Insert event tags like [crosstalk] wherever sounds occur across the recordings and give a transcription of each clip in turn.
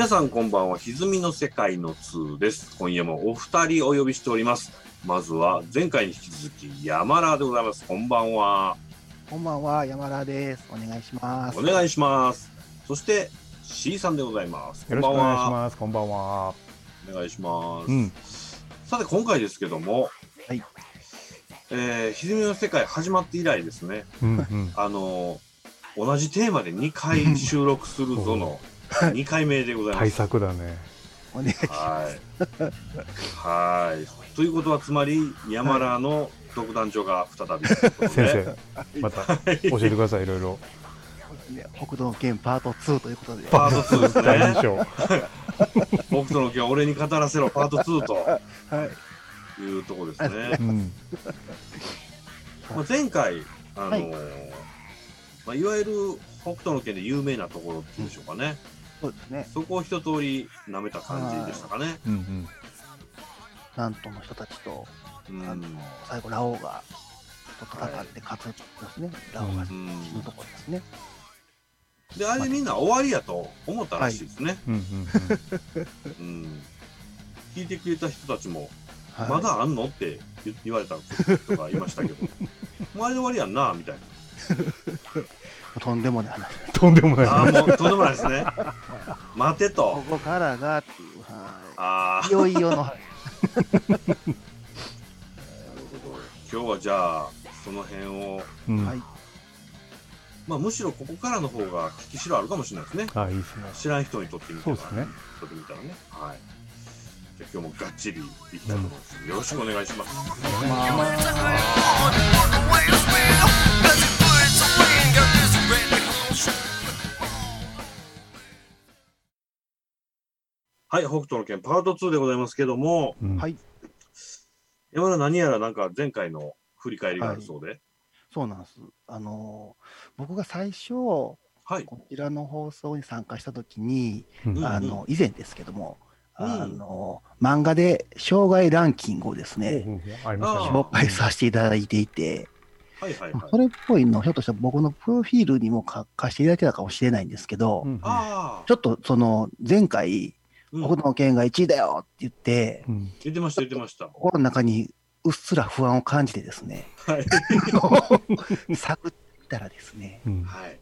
皆さんこんばんは歪みの世界の2です今夜もお二人お呼びしておりますまずは前回に引き続き山田でございますこんばんはこんばんは、山田です。お願いします。お願いしますそして C さんでございますよろしくお願いしすます。こんばんは。お願いします、うん。さて今回ですけどもはいえー、歪みの世界始まって以来ですねうんうん。あのー同じテーマで2回収録するぞの2回目でございま対す策だね。お願いします。はい。はい。ということは、つまり、山田の独壇場が再びということ先で。生、また教えてください。いろいろ。ね北道県パート2ということで。パート2ですね。第二章。[laughs] 僕との今日は俺に語らせろ、パート2とはい。いうところですね。うん。まあ、前回、あのーはいまあ、いわゆる北斗の県で有名なところっていうんでしょうかね。そうですね。そこを一通り舐めた感じでしたかね。うんうん。南都の人たちと、うん。あの最後、ラオウがと戦って勝つですね。ラオウが死うんぬところですね。で、あれみんな終わりやと思ったらしいですね。うんうんうん。聞いてくれた人たちも、はいまだあんの？って言言われた人がいましたけど、もうあれで終わりやんな、みたいとんでもない話。うん。とんでもな。ああ。もうとんでもないですね。待てことこからがっていう、ああはい。い、よいよの、は [laughs] い今日はじゃあ、その辺を、うん。はいまあむしろここからの方が聞きしろあるかもしれないですね。あ、いいですね。知らん人にとってみたら。そうですね。とってみたらね。はい。じゃあ今日もがっちりいきたいと思います。よろしくお願いします。はい、北斗の拳パート2でございますけども、うんはい。山田何やらなんか前回の振り返りがあるそうで。そうなんです。あのー僕が最初、はい。こちらの放送に参加したときに、うんあの以前ですけども、うんあの漫画で障害ランキングをですね、ほうほうほうありましたね。紹介させていただいていて、はいはいはいそ。れっぽいの、ひょっとしたら僕のプロフィールにも書かせていただいてたかもしれないんですけど、うんうんああち、ょっとその前回、うん北斗の拳が1位だよって言って、うん言ってました言ってました。心の中にうっすら不安を感じてですね、はい。[laughs] 探ったらですね、うんはい。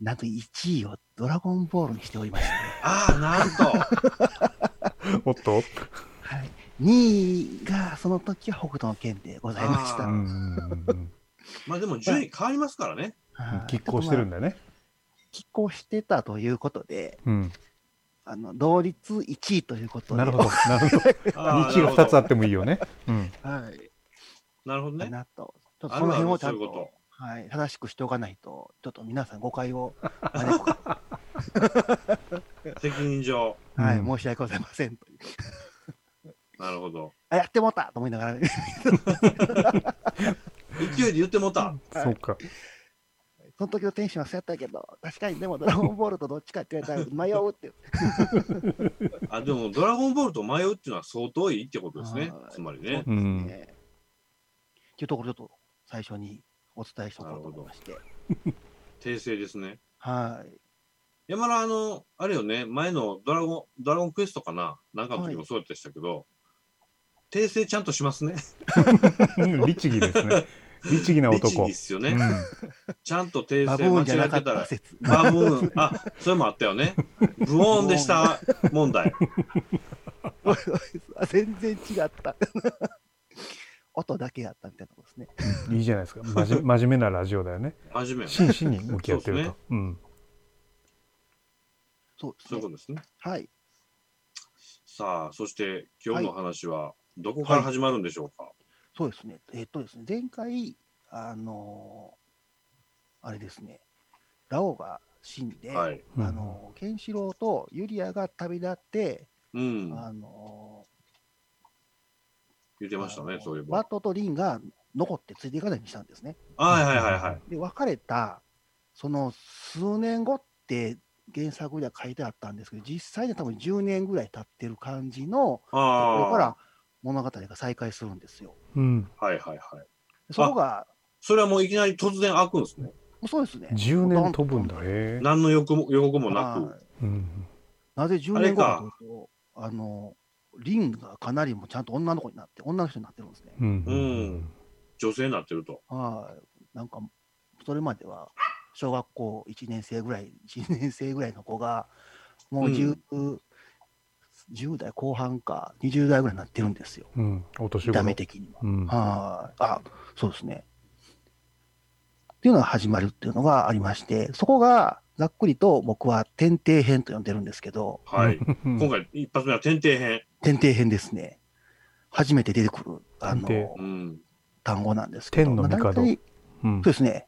なんと1位をドラゴンボールにしておりまして、ああ、なんと。[laughs] おっと？はい、2位がその時は北斗の拳でございました。まあでも順位変わりますからね。拮抗してるんだよね。拮抗してたということで、うん。あの同率1位ということで、なるほど。なるほど。あー日が二つあってもいいよね。うん。はい、なるほどね。なと、ちょっとその辺をちゃんとはい、正しくしておかないと、ちょっと皆さん誤解を招くか [laughs] 責任上。ら、はい、うん申し訳ございませんという。なるほど。[laughs] あ、やってもったと思いながら、[laughs] 勢いで言ってもうた。そうか。その時のテンションはそうやったけど、確かにでもドラゴンボールとどっちかって言われたら [laughs] 迷うって。[laughs] あ、でもドラゴンボールと迷うっていうのは相当いいってことですねは。いつまりね。うん。ねっていうところちょっと最初にお伝えしておこうと思いまして。訂正ですね。はい。山田、あの、あれよね、前のドラゴン、ドラゴンクエストかな？なんかの時もそうでしたけど、訂正ちゃんとしますね。[laughs] うん律儀ですね。律儀な律男。儀っすよね。うんちゃんと訂バブ正間ーンじゃなかっ違えてたら。バブーン。あ、それもあったよね。ブオーンでした問題。あ [laughs] 全然違った。音だけやったみたいなことですね。いいじゃないですか。まじ [laughs] 真面目なラジオだよね。真面目。真摯に向き合ってるそうと。うん。そうですねそういうこ。とですね。はい。さあ、そして今日の話はどこから始まるんでしょうか。そうですね。えっとですね、前回、あのーあれですね、ラオウが死んで、はい。うんあのーケンシロウとユリアが旅立って、うん。あの言ってーましたね、そういえば。バットとリンが残ってついていかないようにしたんですね。はいはいはいはい。で、別れた、その数年後って原作では書いてあったんですけど、実際には多分10年ぐらい経ってる感じのところ。から物語が再開するんですよ。うん。はいはいはい。でそこが、それはもういきなり突然開くんですね。そうですね。10年飛ぶんだ。へえ。何の予告も予告もなはく。うん。なぜ10年後かというと、あの、リンがかなりもちゃんと女の子になって、女の人になってるんですね。うんうん女性になってると。はい。なんか、それまでは、小学校1年生ぐらい、1年生ぐらいの子が、もううん 10,、10代後半か、20代ぐらいになってるんですよ。うん。お年見た目頃。的には。うん。はい。あ、そうですね。っていうのが始まるっていうのがありまして、そこがざっくりと僕は天底編と呼んでるんですけど、はい。う [laughs] ん今回一発目は天底編。天底編ですね。初めて出てくる、あの。単語なんですけど、天の帝うんそうですね。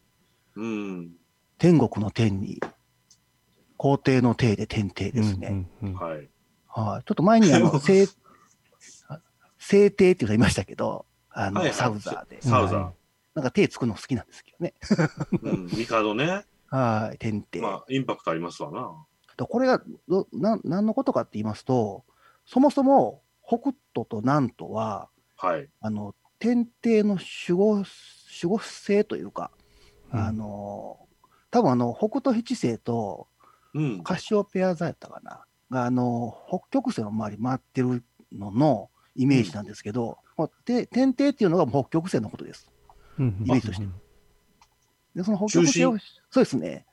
うん。天国の天に、皇帝の帝で天帝ですね。うんうんうんはい。はい。ちょっと前にあの、[laughs] 聖、聖帝っていうのがいましたけど、あの、はいはいサウザーで。サウザーなんか手つくの好きなんですけどね。うん。帝ね。[laughs] はい。天帝。まあ、インパクトありますわな。でこれがどな何のことかって言いますと、そもそも北斗と南斗は、はい。あの天帝の守護守護星というか、うんあの多分あの北斗七星とうん。カシオペア座やったかな、があの北極星の周り回ってるののイメージなんですけど、まあて天帝っていうのが北極星のことです。うんイメージとしてで、その北極星を中、そうですね、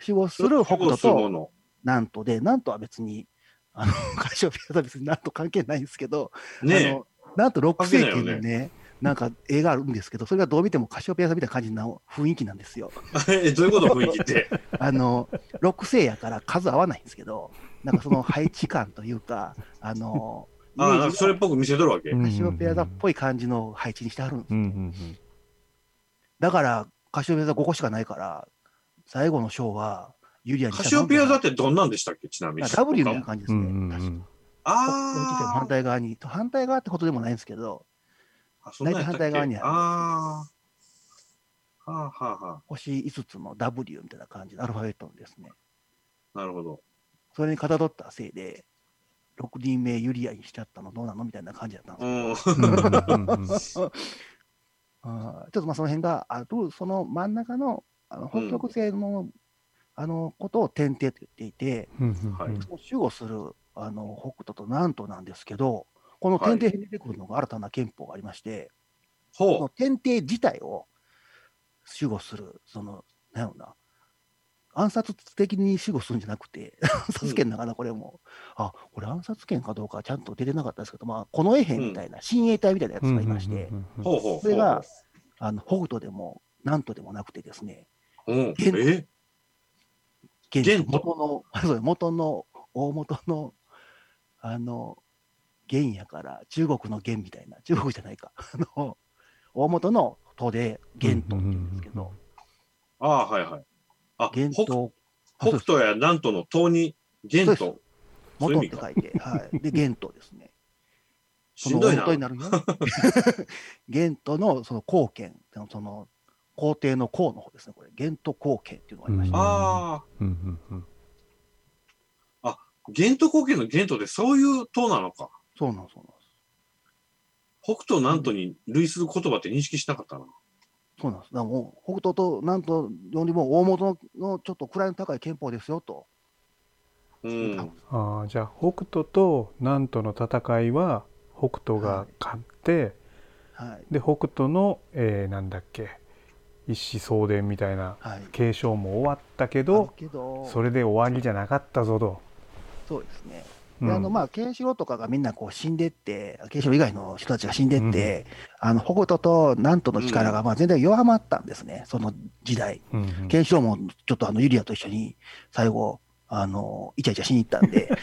守護する北斗と。南斗で、南斗は別に、あの、[laughs] カシオペア座は別に南斗関係ないんですけど、あねのなんと6世紀関係ないにね、なんか映画あるんですけど、それがどう見てもカシオペア座みたいな感じの雰囲気なんですよ。[laughs] え。どういうこと？雰囲気って。あの、6世やから数合わないんですけど、なんかその配置感というか、[laughs] あの、ああ、それっぽく見せとるわけ。うんカシオペア座っぽい感じの配置にしてあるんです。うんうんだから、カシオペア座5個しかないから、最後の章はユリアにカシオペア座っってどんなんでしたっけ？ちなみに。W みたいな感じですね。うんうんう確かんあ反対側に、反対側ってことでもないんですけど、大体反対側にあるああ。はあはあは星5つの W みたいな感じのアルファベットのですね。あ。なるほど。それにかたどったせいで、6人目ユリアにしちゃったのどうなのみたいな感じだったんですうん。うんうんうん [laughs] あーちょっとまあその辺がある、その真ん中のあの北極星の,、あのことを天帝と言っていて、うんうんはい。その守護するあの北斗と南斗なんですけど、この天帝編に出てくるのが新たな憲法がありまして、そほの天帝自体を守護する、その、なんやろな、暗殺的に守護するんじゃなくて、暗殺権だからこれも、あこれ暗殺権かどうかはちゃんと出てなかったですけど、まあ、近衛兵みたいな、親衛隊みたいなやつがいまして。それが、あの北斗でも南斗でもなくてですね、うん。元え？元の、[laughs] そう元の、大元の、あの、元やから、中国の元みたいな、中国じゃないか、[laughs] あの、大元の都で元斗って言うんですけど、ああ、はいはい。あ、北元斗、あ北斗や南斗の東に元そう斗。そういう元って書いて、はい。で、元斗ですね。[laughs] しんどいな。になるよ。[laughs] 元斗のその貢献、その皇帝の皇の方ですね、これ。元斗貢献っていうのがありまして、うんああ、うんうんうん元斗貢献の元斗ってそういう塔なのか。そうなんそうなんです。北斗南斗に類する言葉って認識しなかったな。そうなんです。だからもう、北斗となんとよりも大元のちょっと位の高い憲法ですよと。うん。ああじゃあ北斗と南斗の戦いは北斗が勝って、はい。で北斗の、えーなんだっけ一子相伝みたいなはい。継承も終わったけあるどけど、それで終わりじゃなかったぞと。そうですね。うんであのまあ、ケンシロウとかがみんなこう死んでって、ケンシロウ以外の人たちが死んでって、あの北斗と南斗の力がまあ全然弱まったんですね、その時代。うんうん。ケンシロウもちょっとあのユリアと一緒に最後、あのイチャイチャしに行ったんで、[laughs]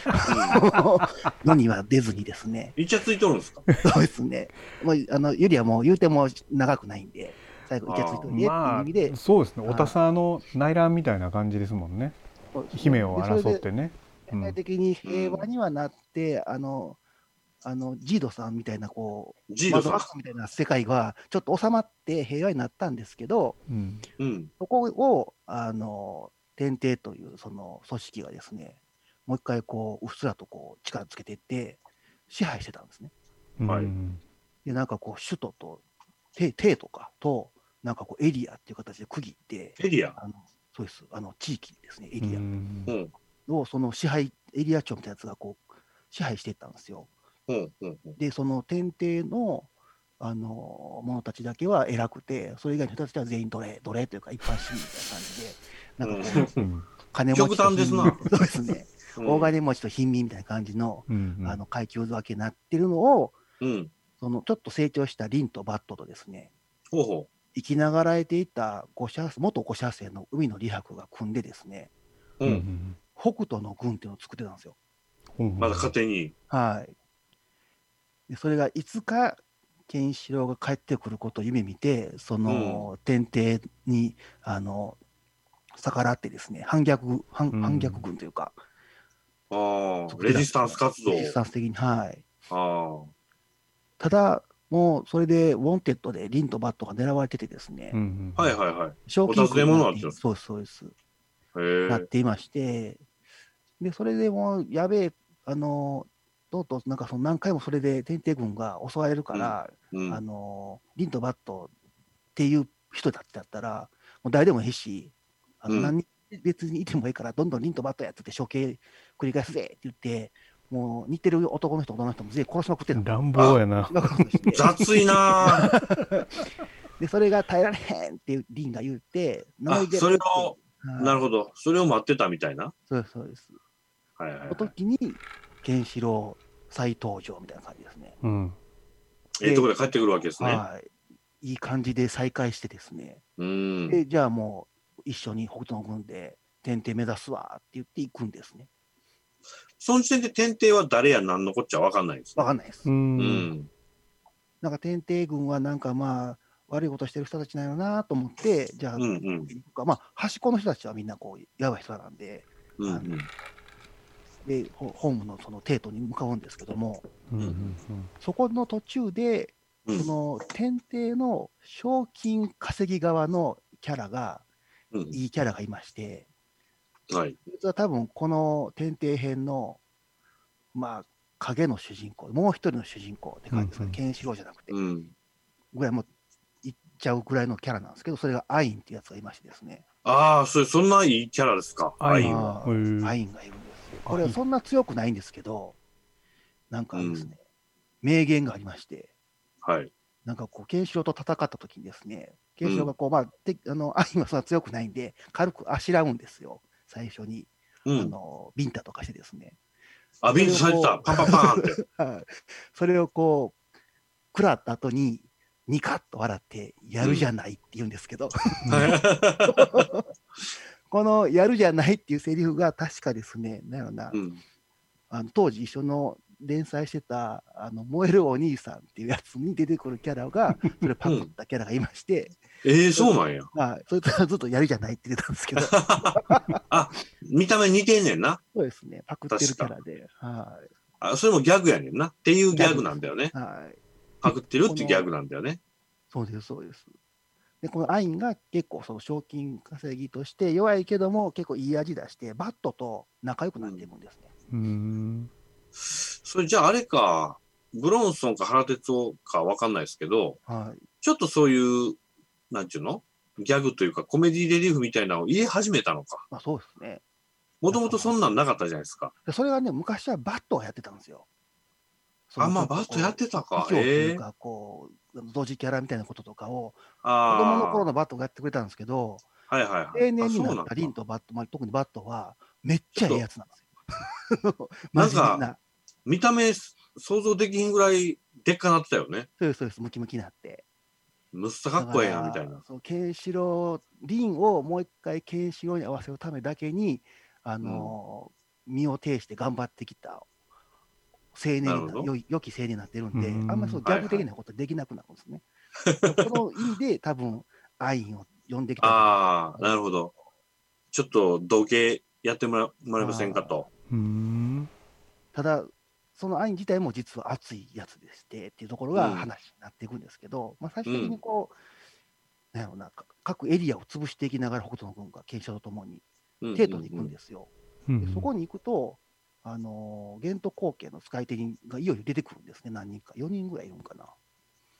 [laughs] 世には出ずにですね、イチャついとるんですか？そうですね、もうあのユリアも言うても長くないんで、最後、イチャついといてっていうま意味であ、そうですね。はいおたさの内乱みたいな感じですもんね。姫を争っ。てね。全体的に平和にはなって、あの、あのジードさんみたいな、こう、ジードさん？みたいな世界がちょっと収まって平和になったんですけど、うんうん。そこを、あの、天帝というその組織がですね、もう一回こう、うっすらとこう、力つけていって、支配してたんですね。はいうんで、なんかこう、首都と、帝帝とかと、なんかこう、エリアっていう形で区切って、エリア？あのそうです、あの、地域ですね、エうリアんうん。をその支配エリア長みたいなやつがこう支配していったんですよ。うんうんうんで、その天帝のあの者たちだけは偉くて、それ以外の人たちは全員奴隷、奴隷というか一般市民みたいな感じで、なんかこう、うん金持ちと極端ですな貧民 [laughs] そうですね。うん大金持ちと貧民みたいな感じの、うんうんあの階級分けになってるのを、うん。そのちょっと成長したリンとバットとですね、ほうほ生きながらえていた五社元五社生の海の李白が組んでですね、う。ん北斗の軍っていうのを作ってたんですよ。うんまだ勝手に。はい。でそれがいつかケンシロウが帰ってくることを夢見て、その天帝にあの逆らってですね、反逆反うん反逆軍というか、ああ、レジスタンス活動。レジスタンス的に、はい。ああ。ただ、もうそれでウォンテッドでリンとバットが狙われててですね、うんうんはいはいはい。賞金お尋ね者になっそうです、そうです。なっていまして、で、それでもう、やべえ、あの、とうとう、なんかその何回もそれで天帝軍が襲われるから、うんあの、リンとバットっていう人たちだったら、もう誰でもいいし、あのうん何人別にいてもいいから、どんどんリンとバットやってて処刑繰り返すぜって言って、もう似てる男の人、女の人も全員殺しまくってたの。乱暴やな。[laughs] 雑いなぁ。[laughs] で、それが耐えられへんっていうリンが言って、それを、はいなるほど。それを待ってたみたいな？そうです、そうです。はいはい、はいその。時に、ケンシロウ再登場みたいな感じですね。うんええとこで帰ってくるわけですね。はい。いい感じで再会してですね。うん。で、じゃあもう一緒に北斗の軍で天帝目指すわって言って行くんですね。その時点で天帝は誰や何のこっちゃわかんないんですね。わかんないです。うんうん。なんか天帝軍はなんかまあ、悪いことしてる人たちなんやなと思って、じゃあ、うんうん。まあ、端っこの人たちはみんなこう、やばい人なんで、うんうん。で、ホホームのその帝都に向かうんですけども、うんうんそこの途中で、うんその天帝の賞金稼ぎ側のキャラが、うんいいキャラがいまして、はい。実は多分この天帝編の、まあ、影の主人公、もう一人の主人公って感じですかね、うんうんケンシロウじゃなくて、うん。ぐらいもういっちゃうぐらいのキャラなんですけど、それがアインっていうやつがいましてですね、ああ、それ、そんないいキャラですか。アインは。アインがいるんですよ。これはそんな強くないんですけど、なんかですね、名言がありまして、はい。なんかこう、ケンシロウと戦った時にですね、ケンシロウがこう、まあ、てあの、アインはそんな強くないんで、軽くあしらうんですよ、最初に。うん。あの、ビンタとかしてですね。あ、ビンタされてた。パンパンパンって。はいそれをこう、食らった後に、ニカッと笑って、やるじゃないって言うんですけど、[laughs] このやるじゃないっていうセリフが確かですね、なんやろな、うん。あの当時一緒の連載してた、あの燃えるお兄さんっていうやつに出てくるキャラが、それパクったキャラがいまして、ええそうなんや。まあ、そいつはずっとやるじゃないって言ってたんですけど、[laughs] 見た目似てんねんな。そうですね、パクってるキャラで、はあ、それもギャグやねんな。っていうギャグなんだよね。い、はい。パクってるっていうギャグなんだよね。そうです、そうです。で、このアインが結構その賞金稼ぎとして弱いけども結構いい味出して、バットと仲良くなっていくんですね。うんそれじゃああれか、ブロンソンか原哲夫かわかんないですけど、はい。ちょっとそういう、なんちゅうの？ギャグというかコメディレリーフみたいなのを入れ始めたのか。まあそうですね。もともとそんなんなかったじゃないですか。でそれはね、昔はバットをやってたんですよ。あまあバットやってたか衣装といええうか、こう、同時キャラみたいなこととかを、子あ供の頃あ。のバットがやってくれたんですけど、はいはいはい。定年になったリンとバット、まあ、特にバットは、めっちゃええやつなんですよ。[laughs] なんか。見た目想像できひんぐらいでっかなってたよね。そうです、そうです、ムキムキになって。むっさかっこええなだみたいな。そうケンシロウ、リンをもう一回ケンシロウに合わせるためだけに、あのー身を挺して頑張ってきた青年に良い良き青年になってるんで、うんあんまりそうギャグ的なことできなくなるんですね。[laughs] この意味で多分、アインを呼んできた。ああ、なるほど。ちょっと同型やってもらもらえませんかと。うんただ、そのアイン自体も実は熱いやつでしてっていうところがうん話になっていくんですけど、まあ、最終的にこう、なんやろな、か各エリアを潰していきながら北斗の軍が検証とともにうんテートに行くんですよ。うんでそこに行くと、あのー、ゲント後継の使い手がいよいよ出てくるんですね、何人か、4人ぐらいいるんかな。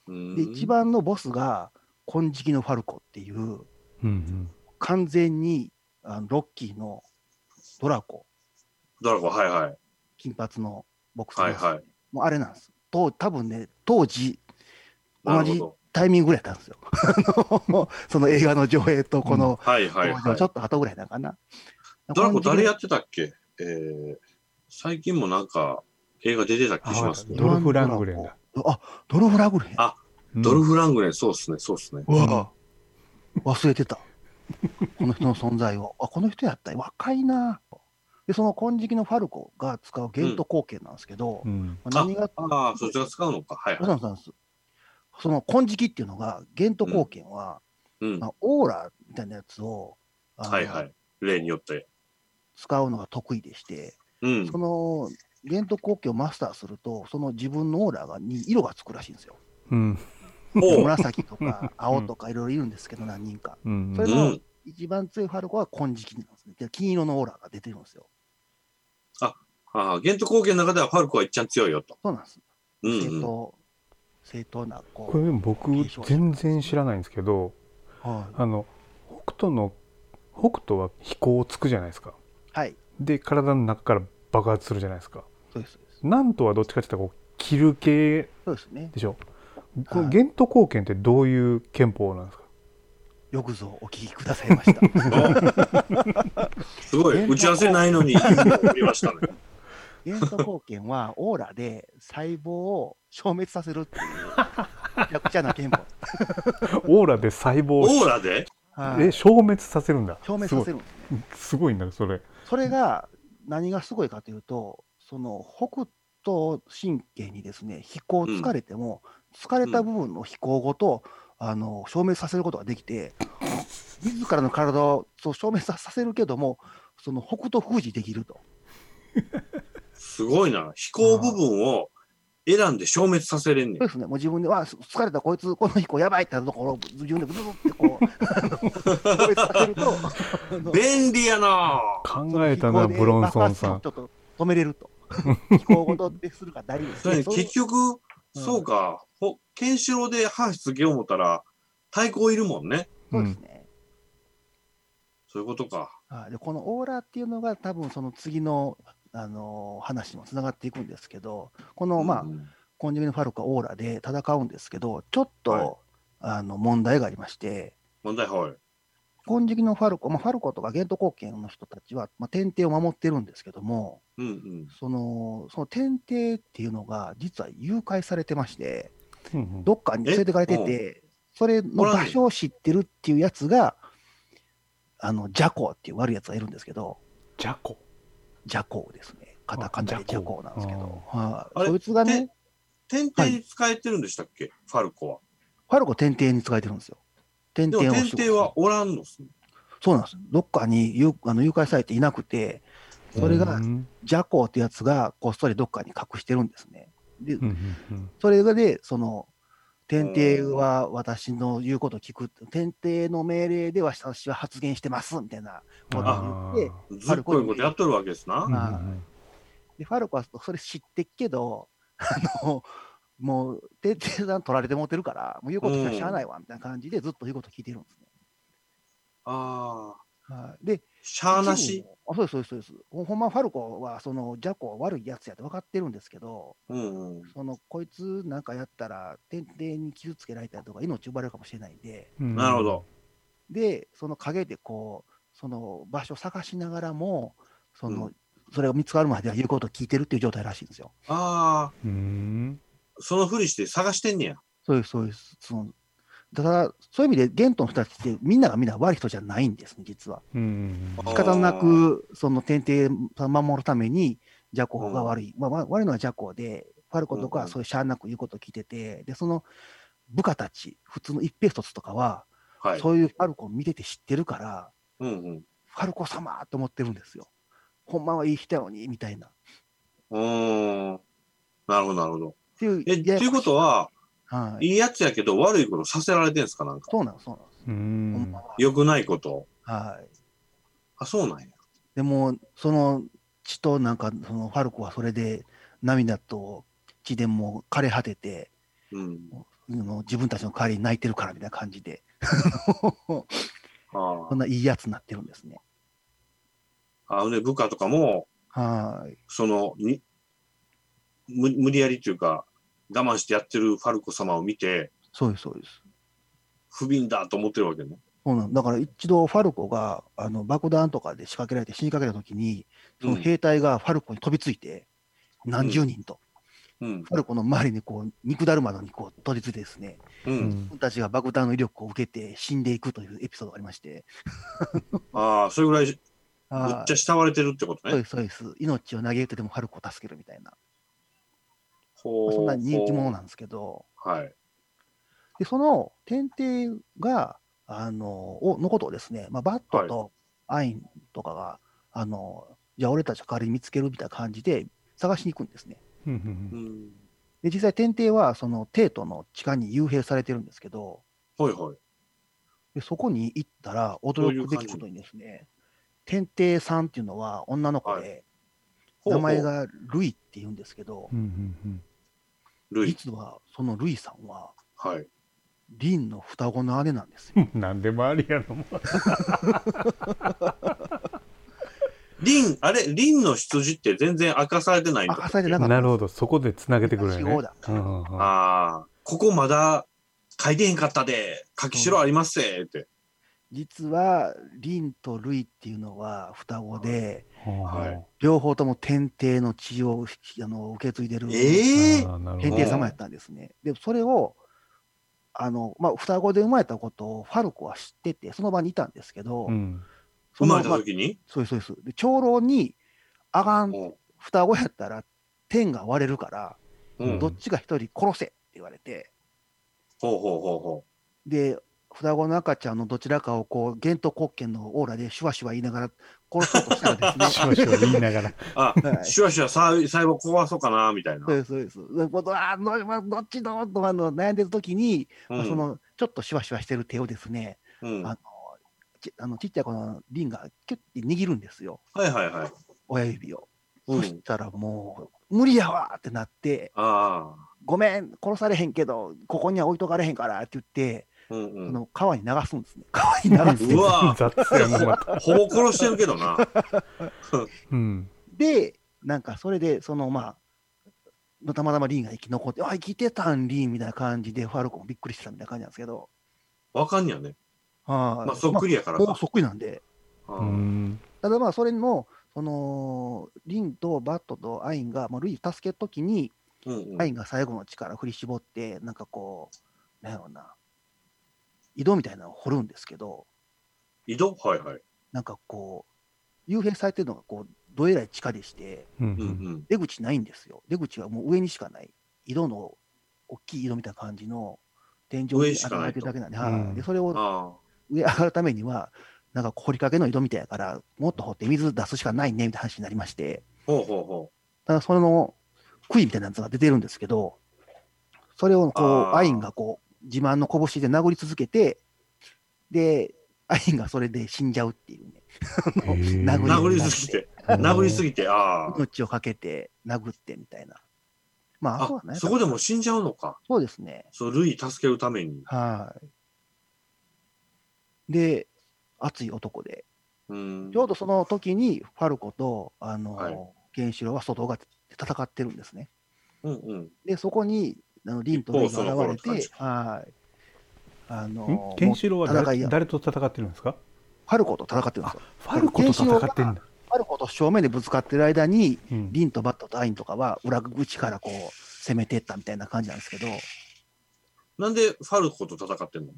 うんで、一番のボスが、金色のファルコっていう、うん完全にあのロッキーのドラコドラゴン、はいはい。金髪のボクサーはいはい。もうあれなんです。と多分ね、当時、同じ。タイミングぐらいだったんですよ。[laughs] その映画の上映とこの、はいはいはいちょ。っと後ぐらいなんかな。ドラゴン誰やっってたっけ？えー、最近もなんか映画出てた気しますねド。ルフ・ラングレンだ。あ、ドルフ・ラグレン。あうんドルフ・ラングレン、そうっすね、そうっすね。うわ、忘れてた。[laughs] この人の存在を。あ、この人やった。若いな。で、その金色のファルコが使うゲート貢献なんですけど、うんまあ何が、ああ、そっちが使うのか。はいはい。その金色っていうのが、ゲート貢献は、うんま。あ、オーラみたいなやつを、はいはい。例によって。使うのが得意でして、うんそ。のゲート貢献をマスターすると、その自分のオーラがに色がつくらしいんですよ。うん紫とか [laughs] 青とかいろいろいるんですけど、何人か。うんそれのうん。一番強いファルコは金色なんですね。で金色のオーラが出てるんですよ。ああ、ゲント貢献の中ではファルコは一番強いよと。そうなんです。うんうん。正当、正当な、ここれ僕全然知らないんですけどはあの北斗の北斗は飛行つくじゃないですかい。はい。で体の中から爆発するじゃないですかそうです。なんとはどっちかっていうとこう切る系そうですね。でしょこのゲント貢献ってどういう憲法なんですか？よくぞお聞きくださいました。[laughs] すごい。打ち合わせないのに、いいものを送りましたね。ゲート貢献はオーラで細胞を消滅させるっていう、めちゃくちゃな憲法。[laughs] オーラで細胞をオーラで？はいえ消滅させるんだ消滅させる [laughs] すごいんだそれそれが何がすごいかというと、その北斗神経にですね、飛行疲れても、疲れた部分の飛行ごと、あの消滅させることができて、自らの体をそう消滅させるけども、その北斗封じできると。すごいな。飛行部分を選んで消滅させれんねんそう。ですね、もう自分で、わ疲れた、こいつ、この飛行やばいってなるところを自分でブズブズってこう、消滅させると、便利やな考えたなブロンソンさんちょっと止めれると。飛行ごとでするから大丈夫ですね。そう結局、そうか、ほケンシロウで歯つけよう思ったら、対抗いるもんね。そうですね。そういうことか。はい、でこのオーラっていうのが多分その次の、あのー話にもつながっていくんですけどこの、まあうんコンジュギのファルコはオーラで戦うんですけどちょっと、はいあの問題がありまして問題はい。コンジュギのファルコ、まあ、ファルコとかゲート貢献の人たちは、まあ、天帝を守ってるんですけどもうんうん。そのその天帝っていうのが実は誘拐されてましてうんうんどっかに連れてかれててそれの場所を知ってるっていうやつがあのジャコウっていう悪いやつがいるんですけどジャコジャコウですね。カタカナでなんですけど。そいつがね、天帝に使えてるんでしたっけ、ファルコは。ファルコ天帝に使えてるんですよ。天帝を天帝はおらんのっすね。そうなんです。どっかに誘あの誘拐されていなくて、それがうんジャコウってやつがこっそりどっかに隠してるんですね。でそれがで、その、天帝は私の言うことを聞く。天帝の命令で私は発言してます、みたいなことを言って、ずっこいことやっとるわけですな。で、ファルコはそれ知ってっけど、あの、もう、天帝さん取られて持ってるから、もう言うことしかしゃあないわ、みたいな感じでずっと言うこと聞いてるんですね。ああ、はい、で、しゃあな一し部。あそうです、そうです、そうです。ほほんまファルコは、その、ジャコは悪いやつやって分かってるんですけど、うんうん。その、こいつなんかやったら、天帝に傷つけられたりとか、命奪われるかもしれないんで、うんなるほど。で、その陰でこう、その場所を探しながらも、その、うそれが見つかるまでは言うことを聞いてるっていう状態らしいんですよ。ああ、うんそのふりして探してんねや。そうです、そうです。そのだから、そういう意味で、ゲントの人たちって、みんながみんな悪い人じゃないんですね、実は。仕方なく、その天帝さんを守るために、ジャコが悪い。まあ、わ悪いのはジャコで、ファルコとかはそういうしゃあなく言うことを聞いてて、で、その部下たち、普通の一平卒とかは、はい。そういうファルコを見てて知ってるから、うんうん。ファルコ様と思ってるんですよ。ほんまはいい人やのに、みたいな。っうーん。なるほど、なるほど。ていう。え、っていうことは、はい。いいやつやけど悪いことさせられてんすかなんか。そうなんです、そうなんです。うほんんまは。良くないこと。はい。あ、そうなんや。でも、その血となんか、そのファルコはそれで涙と血でもう枯れ果てて、うん。もう自分たちの代わりに泣いてるからみたいな感じで、あそんないいやつになってるんですね。あ。あ、で、部下とかも、はい。その、に、無無理やりというか、我慢してやってるファルコ様を見て、そうです、そうです。不憫だと思ってるわけね。そうなんだから一度ファルコがあの爆弾とかで仕掛けられて死にかけたときに、その兵隊がファルコに飛びついて、何十人と、うん。ファルコの周りにこう肉だるまのにこう取り付いてですね、う。うんん自分たちが爆弾の威力を受けて死んでいくというエピソードがありまして、ああ、それぐらい、むあっちゃ慕われてるってことね。そうです、そうです。命を投げ打ってでもファルコを助けるみたいな、そんな人気者ほなんですけど、うはい。でその天帝が、あの、おのことをですね、まあ、バットとアインとかが、あの、じゃあ俺たちは代わりに見つけるみたいな感じで探しに行くんですね。うんううんん。で、実際天帝はその帝都の地下に幽閉されてるんですけど、はいはい。でそこに行ったら驚くべきことにですね、天帝さんっていうのは女の子で、ほうほう名前がルイって言うんですけどう、んうんルイ。実はそのルイさんは、はい。リンの双子の姉なんですよ。うんなんでもありやのも [laughs] リン、あれ、リンの出自って全然明かされてないんだ明かされてなかったなるほどそこでつなげてくるよね。そうああ、ここまだ書いてへんかったで、書きしろありますせって。実はリンとルイっていうのは双子で、はい。両方とも天帝の血をあの受け継いでるえー？天帝様やったんですね。で、それを、あの、まあ、双子で生まれたことをファルコは知ってて、その場にいたんですけど、うん。生まれたまあ時に、そうです、そうです。で、長老に、あがん、うん。双子やったら天が割れるから、うん。どっちが一人殺せって言われて、ほうほうほうほで、双子の赤ちゃんのどちらかをこう、玄都国権のオーラでシュワシュワ言いながら殺そうとしたらですね。しわしわ言いながらう。あ、はいシュワシュワ細細胞壊そうかな、みたいな。そうです、そうです。あのまあどっちどうとあの悩んでる時に、うんまあそのちょっとシュワシュワしてる手をですね、うん、あはのちあのちっちゃい子のリンがキュッて握るんですよ、いはいはい。親指を。うんそしたらもう、無理やわってなって、ああ。ごめん、殺されへんけど、ここには置いとかれへんからって言って、うんうん。その川に流すんですね。[laughs] 川に流すんですうわ雑やなまた。ほぼ殺してるけどな。[laughs] うん。で、なんかそれで、そのまあ、たまたまリンが生き残って、あ、生きてたん、リンみたいな感じで、ファルコもびっくりしてたみたいな感じなんですけど、わかんやね。はい。まあ、そっくりやからか。もうそっくりなんで、ただまあ、それの、その、リンとバットとアインが、まあ、ルイを助けるときに、うんうん。アインが最後の力振り絞って、なんかこう、なんやろうな、井戸みたいなのを掘るんですけど、井戸はいはい。なんかこう、幽閉されてるのが、こう、どえらい地下でして、うんうんうん。出口ないんですよ。出口はもう上にしかない。井戸の、大きい井戸みたいな感じの天井に上しかないと開けてるだけなんで、うんはいでそれをあ上上がるためには、なんか掘りかけの井戸みたいやから、もっと掘って水出すしかないねみたいな話になりまして、あ。ほうほうほただそれの杭みたいなやつが出てるんですけど、それをこう、アインがこう、自慢の拳で殴り続けて、で、アインがそれで死んじゃうっていうね。殴 [laughs] 殴りりすぎて。殴りすぎて、ああ。命をかけて殴ってみたいな。まあ、あとはあ、ね、そこでも死んじゃうのか。そうですね。そう、ルイ助けるために。はい。で、熱い男で、うんちょうどその時にファルコと、あの、はいケンシロウは外側で戦ってるんですね。うんうん。で、そこに、あのリンとレイが現れてはい。あのん、ケンシロウは誰誰と戦ってるんですか？ファルコと戦ってるんですよ。ファルコと戦ってんだ、ファルコと正面でぶつかってる間に、うん、リンとバットとアインとかは裏口からこう攻めてったみたいな感じなんですけど、なんでファルコと戦ってんの？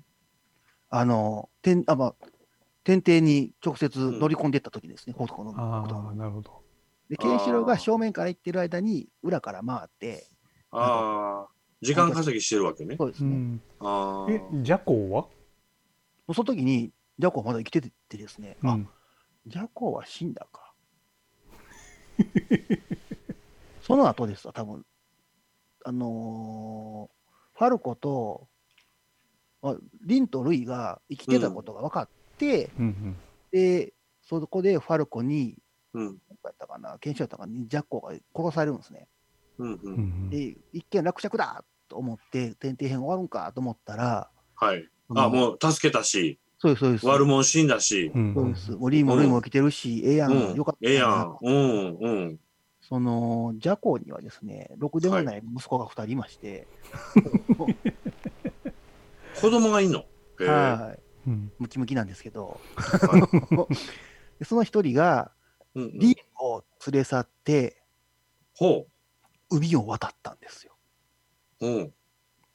あの、天あまあ、天帝に直接乗り込んでいった時ですね、フォートのあことあなるほど。で、ケンシロウが正面から行ってる間に裏から回って、ああ。時間稼ぎしてるわけね。そうですね。うんああ。えジャコウは、その時に、ジャコはまだ生きててですね、あ、うん、ジャコは死んだか。[laughs] その後ですわ、多分あのーファルコと、あリンとルイが生きてたことが分かって、うんうんで、そこでファルコに、うん。やったかな、ケンシロウやったかな、ジャコが殺されるんですね。うんう。うんんで、一見落着だと思って、天帝編終わるんかと思ったら、はい。あ、もう助けたし。そうです、そうです。悪者死んだし。うんそうです。もうリーもルイも来てるし、ええやん、うんよかったええや。なんうん、うん。その、ジャコにはですね、ろくでもない息子が二人いまして、[laughs] 子供がいんの？はい。うんムキムキなんですけど、は [laughs] でその一人が、うんうんリンを連れ去って、ほ海を渡ったんですよ。う。うん。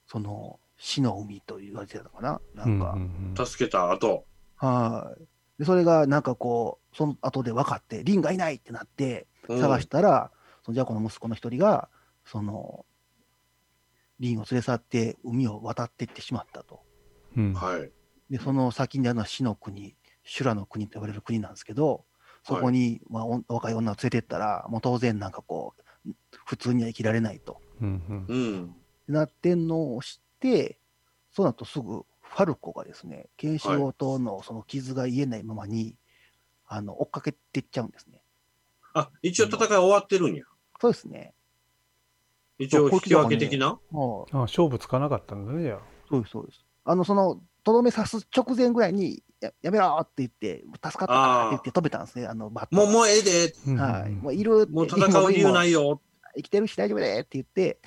その、死の海と言われてたのかな？なうんんか、うん助けた後。はい。で、それがなんかこう、その後で分かって、リンがいないってなって、うん探したら、そのジャコの息子の一人が、その、リンを連れ去って海を渡っていってしまったと。うんはい。で、その先にあるのは死の国、修羅の国と呼ばれる国なんですけど、そこに、まあ、お若い女を連れてったら、もう当然なんかこう、普通には生きられないと。うんうんうん。なってんのを知って、その後すぐファルコがですね、ケンシロウとのその傷が癒えないままに、あの追っかけていっちゃうんですね。あ、一応戦い終わってるんや。そうですね。一応引き分け的な？もうあ勝負つかなかったんだねじゃあそうです、そうです。あの、その、とどめ刺す直前ぐらいに、ややめろって言って、助かったって言って止めたんですね、あのバット。もう、もうええで。うんうんはい。もういるもう戦う理由ないよ。よ。生きてるし大丈夫でって言って、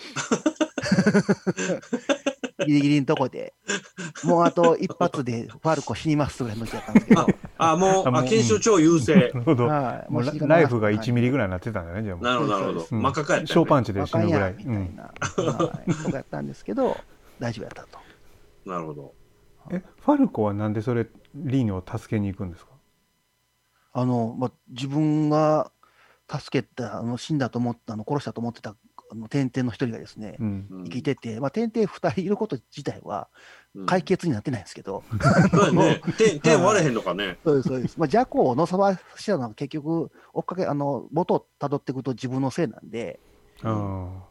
[laughs] ギリギリのとこで、もうあと一発でファルコ死にますぐらいの時だったんですけど、あ、もう、あ、あもう検証超優勢な。るほどはい。もう死にかライフがはい1ミリぐらいになってたんだねじゃあもうなるほど、なるほど。真っ赤かやったよね。小パンチで死ぬぐらいんみたいな、はい、とかやったんですけど、大丈夫やったと。なるほど。えファルコはなんでそれリーヌを助けに行くんですか？あの、まあ、自分が助けた、あの死んだと思った、あの殺したと思ってた、あの天々の一人がですね、うんうん生きてて、まあ、天々二人いること自体はうん解決になってないんですけど、そうやね。[laughs] 手、手割れへんのかね。そうです、そうです。まあ、ジャコをのさばしたのは結局、追っかけ、あの、元をたどっていくと自分のせいなんで、あ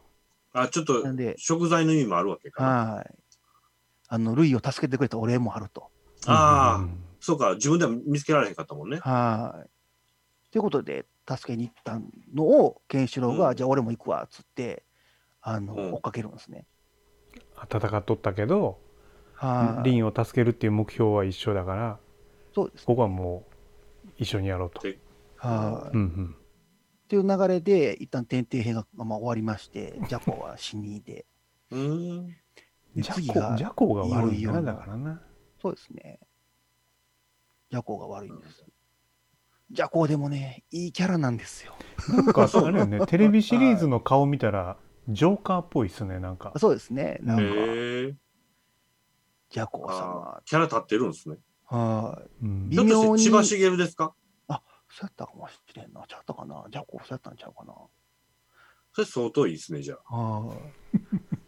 あ、ちょっとなんで、食材の意味もあるわけかな。はい。あの、ルイを助けてくれたお礼もあると。あああ、そうか。自分では見つけられへんかったもんね。はい。ということで、助けに行ったのを、ケンシロウが、うんじゃあ俺も行くわ、っつって、あの、うん追っかけるんですね。戦っとったけどはい。リンを助けるっていう目標は一緒だからそうです。ここはもう一緒にやろうと。はい。っうんうんていう流れで、一旦天帝編が、まあ、終わりまして、ジャコは死にで、うーん。でジャコジャコが悪いんだなだからな。そうですね。ジャコが悪いんです。ジャコでもね、いいキャラなんですよ。なんかあれよね [laughs] テレビシリーズの顔見たらジョーカーっぽいっすねなんか。そうですね。なんか。ジャコあ様ー。キャラ立ってるんですね。はい。うんひょっとして微妙に千葉茂ですか？そうやったかもしれんな。ちゃったかな？ジャコそうやったんちゃうかな。それ相当いいですね、じゃあ。はい。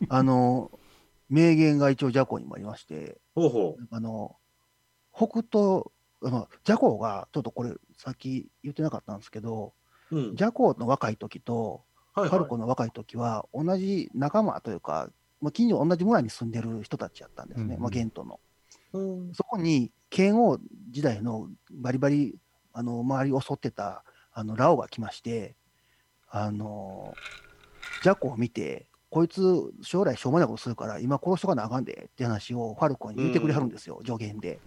あの、名言が一応ジャコにもありまして、ほうほあの、北東、あのジャコが、ちょっとこれ、さっき言ってなかったんですけど、う。うん。ジャコの若い時と、はいはルコの若い時は、同じ仲間というか、まあ、近所同じ村に住んでる人たちやったんですね、うんまあ、ゲントの。うんそこに、剣王時代のバリバリ、あの、周りを襲ってた、あの、ラオが来まして、あの、ジャコを見て、こいつ将来しょうもないことするから、今殺しとかなあかんでって話をファルコに言ってくれはるんですよ、助言で。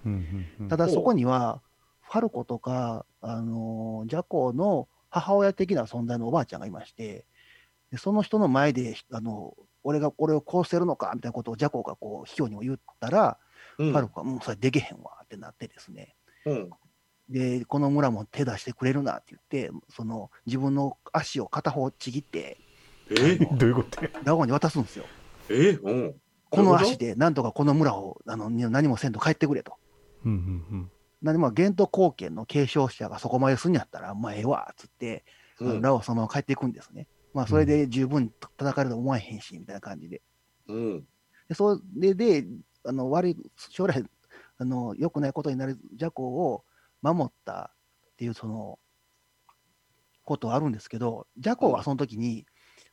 ただそこには、ファルコとか、あのジャコの母親的な存在のおばあちゃんがいまして、でその人の前で、あの俺が俺を殺せるのかみたいなことをジャコがこう、卑怯にも言ったら、うん。ファルコが、もうそれできへんわってなってですね、うん。で、この村も手出してくれるなって言って、その自分の足を片方ちぎって、え？どういうことや？ラゴンに渡すんですよ。え？うん。この足でなんとかこの村をあの何もせんと帰ってくれと。うんうんなんでまあ、ゲント貢献の継承者がそこまですんやったら、まあ、ええわっつって、うん。ラオそのまま帰っていくんですね。まあ、それで十分戦えると思えへんし、みたいな感じで。うん。でそれで、あの悪い、将来、あの良くないことになるジャコを守ったっていう、その、ことはあるんですけど、ジャコはその時に、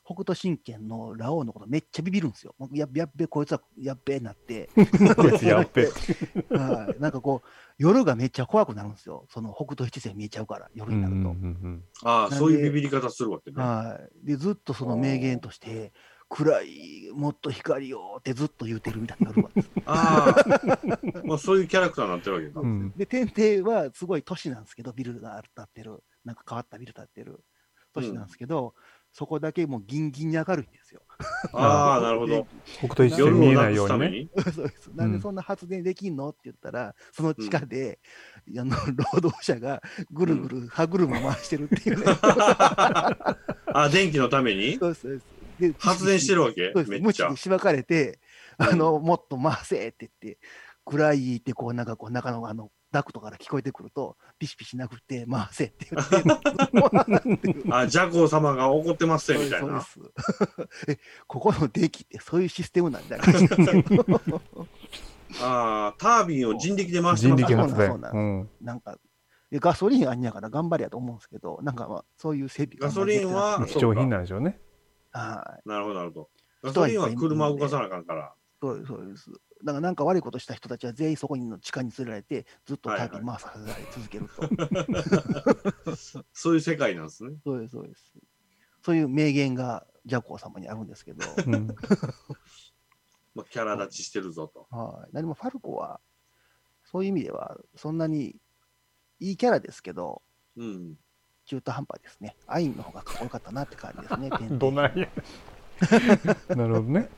北斗神拳のラオウのことめっちゃビビるんですよ。もうややっべ、こいつはやっべなって。[laughs] こいつやっべはいなんかこう、夜がめっちゃ怖くなるんですよ。その北斗七星見えちゃうから、夜うんうんになると。うんああ、そういうビビり方するわけね。はい。で、ずっとその名言として、暗い、もっと光をってずっと言うてるみたいになるわけです。[laughs] ああ、まあそういうキャラクターになってるわけか。うんで、天帝はすごい都市なんですけど、ビルが建ってる、なんか変わったビル建ってる都市なんですけど、そこだけもうギンギンに明るいんですよ。ああ、[laughs] なるほど。北斗一星夜見えないくようにね。そ [laughs] うです。なんでそんな発電できんの？って言ったら、その地下で、あの労働者がぐるぐる歯車回してるっていうね。[laughs] あ、電気のために？そうですそうです。で発電してるわけ？そうです。めっちゃ無知に。しばかれて、あの、もっと回せって言って、暗いってこう、なんかこう、中のあの、ダクトから聞こえてくると、ピシピシなくて、回せって言って、あ、ジャコ様が怒ってますよみたいな。え、ここの電気ってそういうシステムなんみたいな感じなんですけどああ、タービンを人力で回してますか人力そうなんそう。うん。なんか、でガソリンあんやから頑張れやと思うんですけど、なんかまあ、そういう整備ガソリンは貴重品なんでしょうね。はい。なるほど、なるほど。ガソリンは車を動かさなあかんから。そうです、そうです。だからなんか悪いことした人たちは全員そこにの地下に連れられて、ずっとタイピン回させられ続けると。そういう世界なんですね。そうです、そうです。そういう名言がジャコー様にあるんですけど、うん。[laughs] まあ、キャラ立ちしてるぞと。はい。何もファルコは、そういう意味では、そんなにいいキャラですけど、うん。中途半端ですね。アインの方がかっこよかったなって感じですね。[laughs] 天どな。[laughs] なるほどね。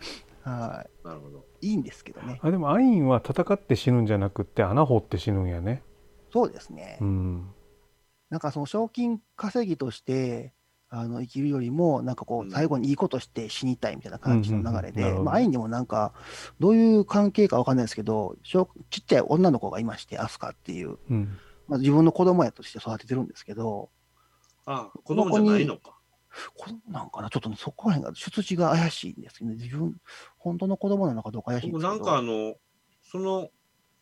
はなるほど。い。いいんですけどね。あでもアインは戦って死ぬんじゃなくって穴掘って死ぬんやね。そうですね。うん。なんかその賞金稼ぎとして、あの生きるよりも、なんかこう最後にいいことして死にたいみたいな感じの流れで、うんうんうんまあ、アインにもなんか、どういう関係かわかんないですけど、小ちっちゃい女の子がいまして、アスカっていう、うん。まあ、自分の子供やとして育ててるんですけど、ああ、子供じゃないのか。子供なんかな、ちょっとね、そこら辺が出自が怪しいんですけどね、自分、本当の子供なのかどうか怪しいんですけど、僕なんかあの、その、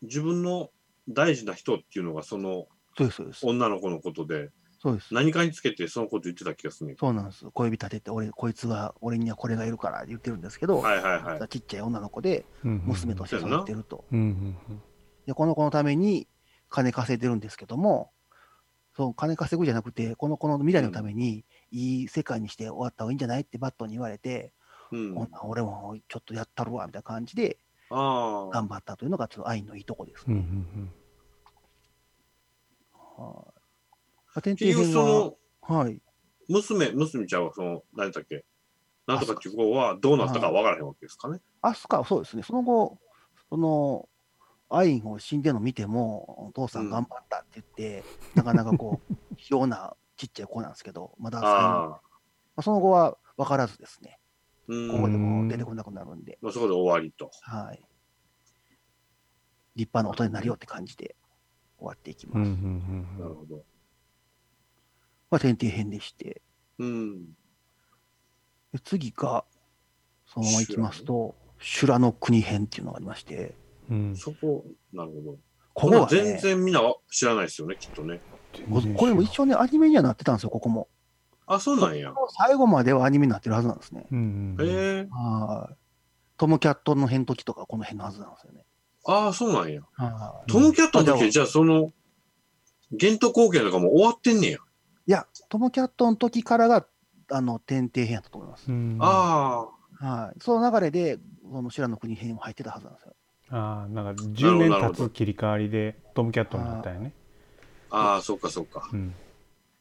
自分の大事な人っていうのが、そのそうです、そうです。女の子のことで、そうです。何かにつけてそのこと言ってた気がするね。そうなんです。小指立てて、俺、こいつが、俺にはこれがいるからって言ってるんですけど、はいはいはい。ちっちゃい女の子で、うん娘として育ててると。うんうんで、この子のために金稼いでるんですけども、そう、金稼ぐじゃなくて、この子の未来のために、いい世界にして終わった方がいいんじゃないってバットに言われて、うん。俺もちょっとやったるわ、みたいな感じでああ。頑張ったというのが、ちょっと愛のいいとこですうんうね。んはいは、の、はい。娘、娘ちゃんはその、何だっけ？なんとかっていう子はどうなったかわからへんわけですかね。アスカはそうですね、その後、その、アインを死んでるの見ても、お父さん頑張ったって言って、[laughs] なかなかこう、ひょうなちっちゃい子なんですけど、まだまあその後は分からずですね、うん。ここでも出てこなくなるんで、まあそこで終わりと。はい。立派な大人になるよって感じで終わっていきます。んなるほど。まあ、天帝編でして、うん。で次が、そのままいきますと、修羅の国編っていうのがありまして、うんうんそこ、なるほど。こここはね、全然みんなは知らないですよね、きっとね。ここれも一応ね、アニメにはなってたんですよ、ここも。あ、そうなんや。最後まではアニメになってるはずなんですね。うんうんへえ。はい。トムキャットの辺時とかこの辺のはずなんですよね。ああ、そうなんや。はい。トムキャットの時、あじゃあじゃあその、ゲント貢献とかもう終わってんねや。いや、トムキャットの時からが、あの、天帝編やったと思います。うんあはい。その流れで、その修羅の国編にも入ってたはずなんですよ。ああなんか10年経つ切り替わりでトムキャットになったよね。あ、ああ、そうかそうか。うん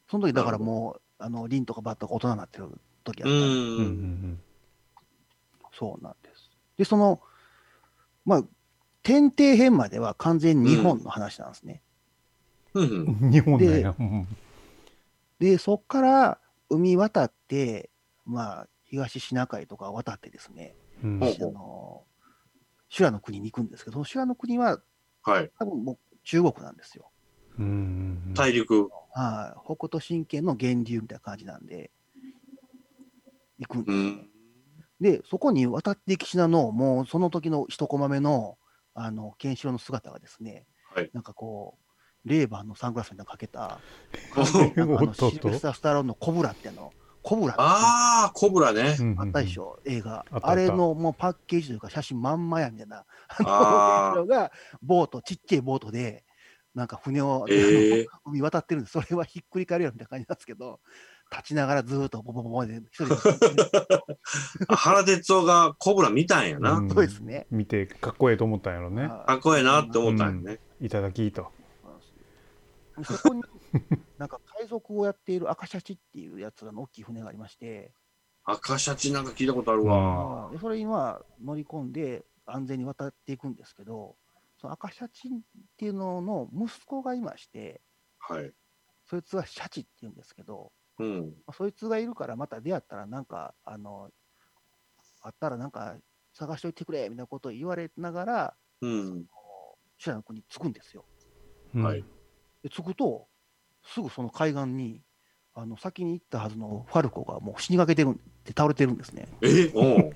その時だからもう、あの、リンとかバットが大人になってる時やうったんでうんうんん。そうなんです。で、その、まあ、天帝編までは完全に日本の話なんですね。うん日本だよ。うんで、そっから海渡って、まあ、東シナ海とか渡ってですね、うんあの、修羅の国に行くんですけど、その修羅の国ははい。多分もう中国なんですよ。大陸。はい。北斗神拳の源流みたいな感じなんで、行くんですよ、うん。で、そこに渡っていきしなの、もうその時の一コマ目の、あの、ケンシロウの姿がですね、はい。なんかこう、レーバーのサングラスみたいなのかけた、[laughs] あのシルベスター・スタローンのコブラってあの、コブラってああ、コブラね。あったでしょ、映画。あれのもうパッケージというか写真まんまやみたいな、あ [laughs] のあーケンシロウがボート、ちっちゃいボートで、なんか船を、ええ海渡ってるんで、それはひっくり返るよみたいな感じなんですけど、立ちながらずーっとボボボボで一人であ原哲夫がコブラ見たんやな。うんそうですね。見てかっこええと思ったんやろね。あかっこええなって思ったんやね。いただきと。そこに、[laughs] なんか海賊をやっている赤シャチっていうやつらの大きい船がありまして、赤シャチなんか聞いたことあるわ。でそれにまあ乗り込んで安全に渡っていくんですけど、その赤シャチっていうのの息子がいまして、はい。そいつはシャチって言うんですけど、うん。まあそいつがいるからまた出会ったらなんか、あの、あったらなんか探しといてくれみたいなことを言われながら、うん。修羅の国に着くんですよ。うんはいで着くと、すぐその海岸に、あの先に行ったはずのファルコがもう死にかけてるんで倒れてるんですね。え？おう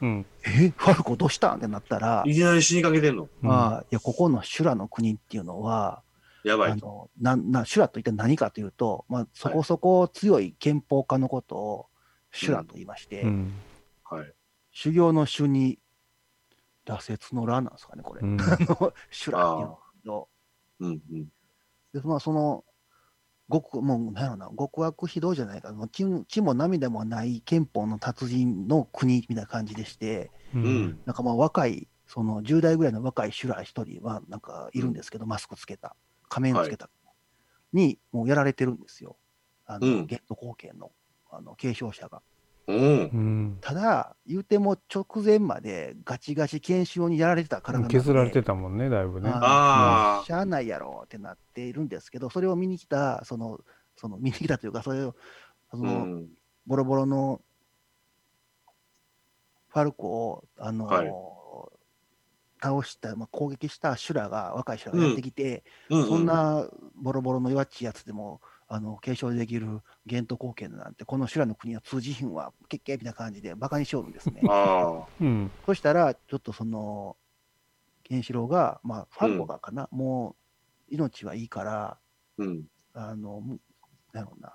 うん。え？ファルコどうした？んってなったら、いきなり死にかけてんの？まあ、いや、ここの修羅の国っていうのは、やばいと。あのなな修羅と一体何かというと、まあ、そこそこ強い憲法家のことを修羅と言いまして、うん。はい。修行の修に羅刹の羅なんですかね、これ。うん修羅っていうのとうんうん。で、まあ、その、極、もう、なんやろな、極悪非道じゃないか、もう血血も涙もない憲法の達人の国みたいな感じでして、ううんん。なんかまあ若い、その10代ぐらいの若い修羅一人はなんかいるんですけど、マスクつけた、仮面つけた、にもうやられてるんですよ。あの、うんゲット貢献のあの継承者が。うん。うん。ただ、言うても直前までガチガチ検証にやられてた体なんで削られてたもんね、だいぶね。あしゃあないやろってなっているんですけど、それを見に来た、その、その見に来たというか、それを、そうの、ん。ボロボロのファルコを、あのはい倒した、まあ、攻撃した修羅が、若い修羅がやってきて、うん。そんなボロボロの弱っちいやつでも、あの継承できるゲント貢献なんて、この修羅の国は通じひんわ、けっけみたいな感じで、バカにしよるんですね。あうん。そしたら、ちょっとその、ケンシロウが、まあ、ファルコがかな、もう命はいいから、あ。うん。あの、むなんやろうな、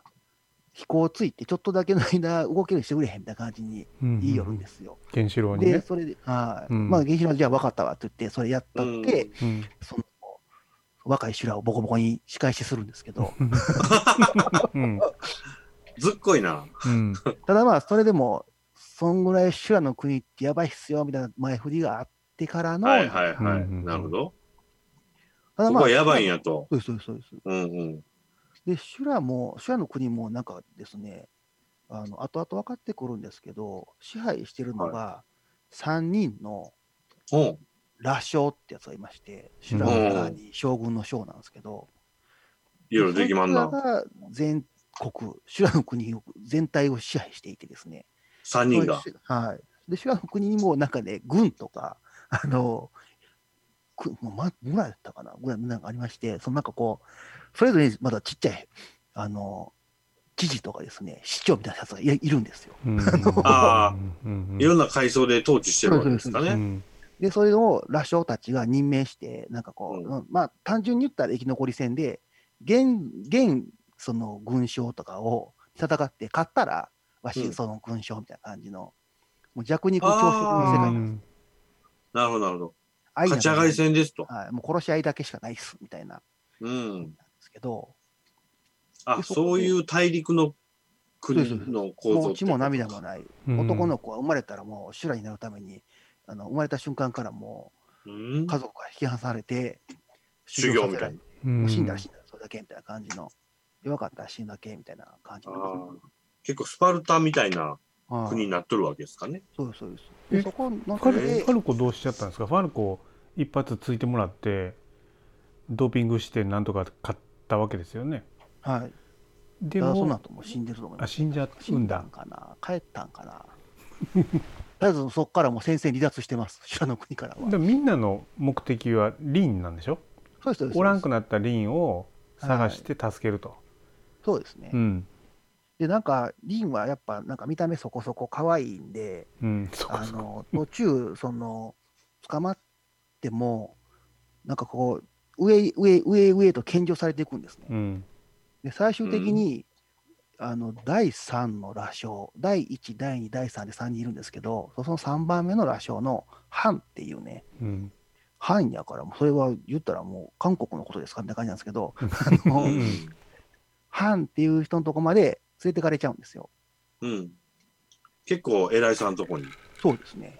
飛行ついて、ちょっとだけの間動けるようにしてくれへんみたいな感じにうん。言いよるんですよ。ケンシロウにで、ね。それで、はい、うんまあ、原子炉じゃあ分かったわって言って、それやったって、うん。その、若い修羅をボコボコに仕返しするんですけど、うん。ずっこいな。うん。ただまあ、それでも、そんぐらい修羅の国ってやばいっすよ、みたいな前振りがあってからの、はいはいはい。うんなるほど。ただまあ、ここはやばいんやと。そうです、そうです、そうんうん。で、修羅も、修羅の国もなんかですね、あの後々分かってくるんですけど、支配してるのが3人のほう。羅将ってやつがいまして、修羅の中に将軍の将なんですけど、いろいろできまんなが全国、修羅の国を全体を支配していてですね、三人が。はい。で、修羅の国にもなんかね、軍とか、あの、くもうま、ぐらいだったかな、ぐらいなんかありまして、そのなんかこう、それぞれにまだちっちゃい、あの、知事とかですね、市長みたいなやつがいいるんですよ。うん。あうん。いろんな階層で統治してるわけですかうね。ん。で、それを羅将たちが任命して、なんかこう、うまあ、単純に言ったら生き残り戦で、現、現、その軍将とかを戦って勝ったら、わし、うんその軍将みたいな感じの、もう弱肉強食の世界なんです。なるほどなるほど。愛勝ち上がり戦ですと。はい、もう殺し合いだけしかないっす、みたいな、うん。なんですけど、あ、でそういう大陸の国そうですの構造もう血も涙もない、うん男の子は生まれたらもう修羅になるために、あの生まれた瞬間からもう家族が引き離されて、修行みたいな死んだら死んだらそれだけみたいな感じの、弱かったら死んだけみたいな感じあの。ー結構スパルタみたいなはい国になっとるわけですかね。そうです、そうです。えでそこのファル中でファルコどうしちゃったんですか？ファルコ一発ついてもらってドーピングしてなんとか勝ったわけですよねはい。でただそのも後も死んでると思いあます。死んじゃうんだ死んだんかな？帰ったんかな？とりあえずそこからもう先生離脱してます。[laughs] 修羅の国からは。みんなの目的はリンなんでしょ？そうです。おらんくなったリンを探して助けると、そうですね。うんで、なんか、リンはやっぱ、なんか見た目そこそこ可愛いんで、うんそこあそこの、途中、その、捕まっても、なんかこう、上、上、上、上と献上されていくんですね。うんで、最終的に、あの、第3の羅将、第1、第2、第3で3人いるんですけど、その3番目の羅将のハンっていうね、うんハンやから、もうそれは言ったらもう韓国のことですかみたいな感じなんですけど、[laughs] あうのんハンっていう人のとこまで連れてかれちゃうんですよ。うん。結構偉いさんとこに。そうですね。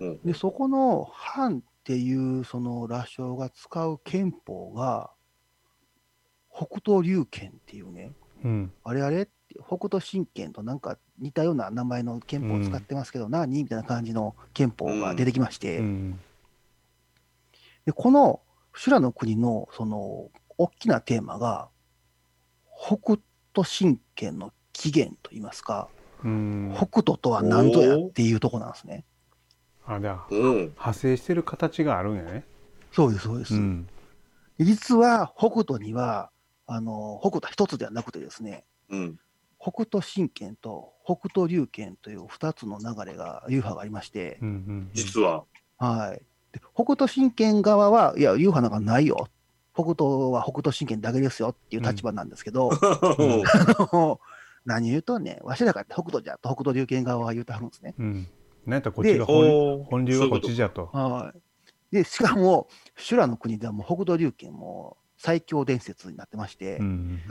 うん。で、そこの藩っていうその羅生が使う憲法が、北斗龍憲っていうね、うん。あれあれ？って北斗神拳となんか似たような名前の憲法を使ってますけど、何？みたいな感じの憲法が出てきまして、うん。でこの修羅の国のその大きなテーマが、北斗神拳の起源といいますか、うん。北斗とは何ぞやっていうとこなんですね。あじゃあうん。派生してる形があるんやね。そうです、そうです。うん。で実は北斗には、あの北斗一つではなくてですね、うん。北斗神拳と北斗龍拳という2つの流れが、流派がありまして、うんうん実は。はい。で北斗神拳側は、いや、流派なんかないよ。北斗は北斗神拳だけですよっていう立場なんですけど、[laughs] 何言うとね、わしらが北斗じゃと北斗龍拳側は言うてはるんですね。うんなんやったらこっちが本流はこっちじゃとはい。で、しかも、修羅の国ではもう北斗龍拳も最強伝説になってまして、うん。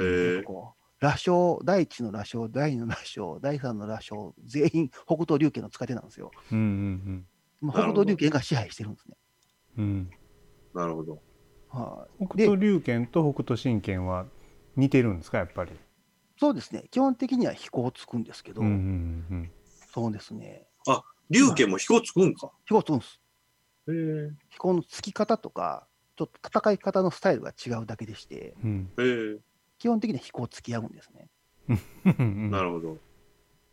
こう羅生、第一の羅生、第二の羅生、第三の羅生、全員北斗龍拳の使い手なんですよ。うんうんもう北斗龍拳が支配してるんですね。うんうんなるほど。はい。北斗龍拳と北斗神拳は似てるんですかやっぱり？そうですね。基本的には飛行つくんですけど、うんうんそうですね。龍拳も飛行つくんか。飛行つくんです。へえ。飛行のつき方とか、ちょっと戦い方のスタイルが違うだけでして、うん。基本的には飛行つき合うんですね。うんなるほど。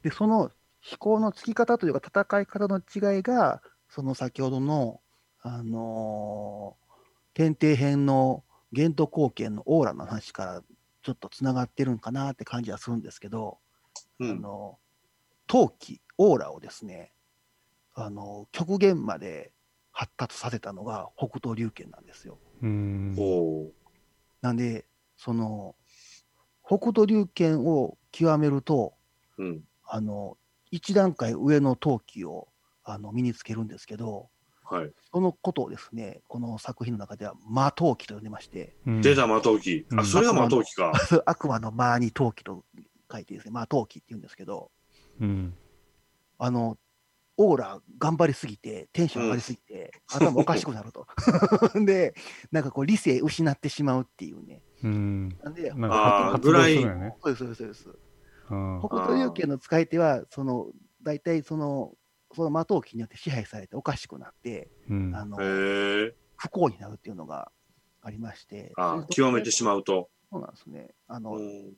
で、その飛行のつき方というか戦い方の違いが、その先ほどの、あのー天帝編の玄都貢献のオーラの話からちょっとつながってるんかなって感じはするんですけど、うん。あの陶器、オーラをですね、あの極限まで発達させたのが北斗龍拳なんですよ。うん。なんで、その北斗龍拳を極めると、うん。あの一段階上の陶器をあの身につけるんですけど、はい。そのことをですね、この作品の中では魔陶器と呼んでまして、うん出た魔陶器。あ、うんそれが魔陶器か。悪魔の魔に陶器と書いてですね、魔陶器って言うんですけど、うんあの、オーラ頑張りすぎて、テンション上がりすぎて、頭おかしくなると。[laughs] で、なんかこう理性失ってしまうっていうね。うんなんで、なんか発動するよねそうです、そうです、そう北斗龍拳の使い手は、その、大体その、その魔陶器によって支配されておかしくなって、うんあの。不幸になるっていうのがありまして。あ、極めてしまうと。そうなんですね。あの、うん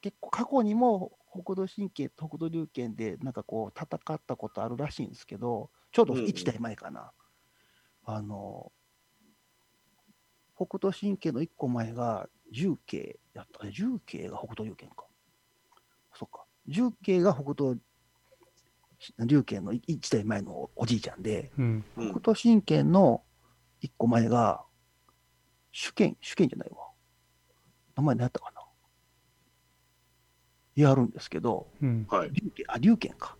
結構過去にも北斗神拳と北斗龍拳でなんかこう戦ったことあるらしいんですけど、ちょうどうんうん1代前かな。あの、北斗神拳の1個前が重慶やったね。重慶が北斗龍拳か。そっか。重慶が北斗龍拳の1代前のおじいちゃんで、うんうん北斗神拳の1個前が主剣、主剣じゃないわ。名前何やったかな。やるんですけど、うんはい。龍拳、あ、龍拳か。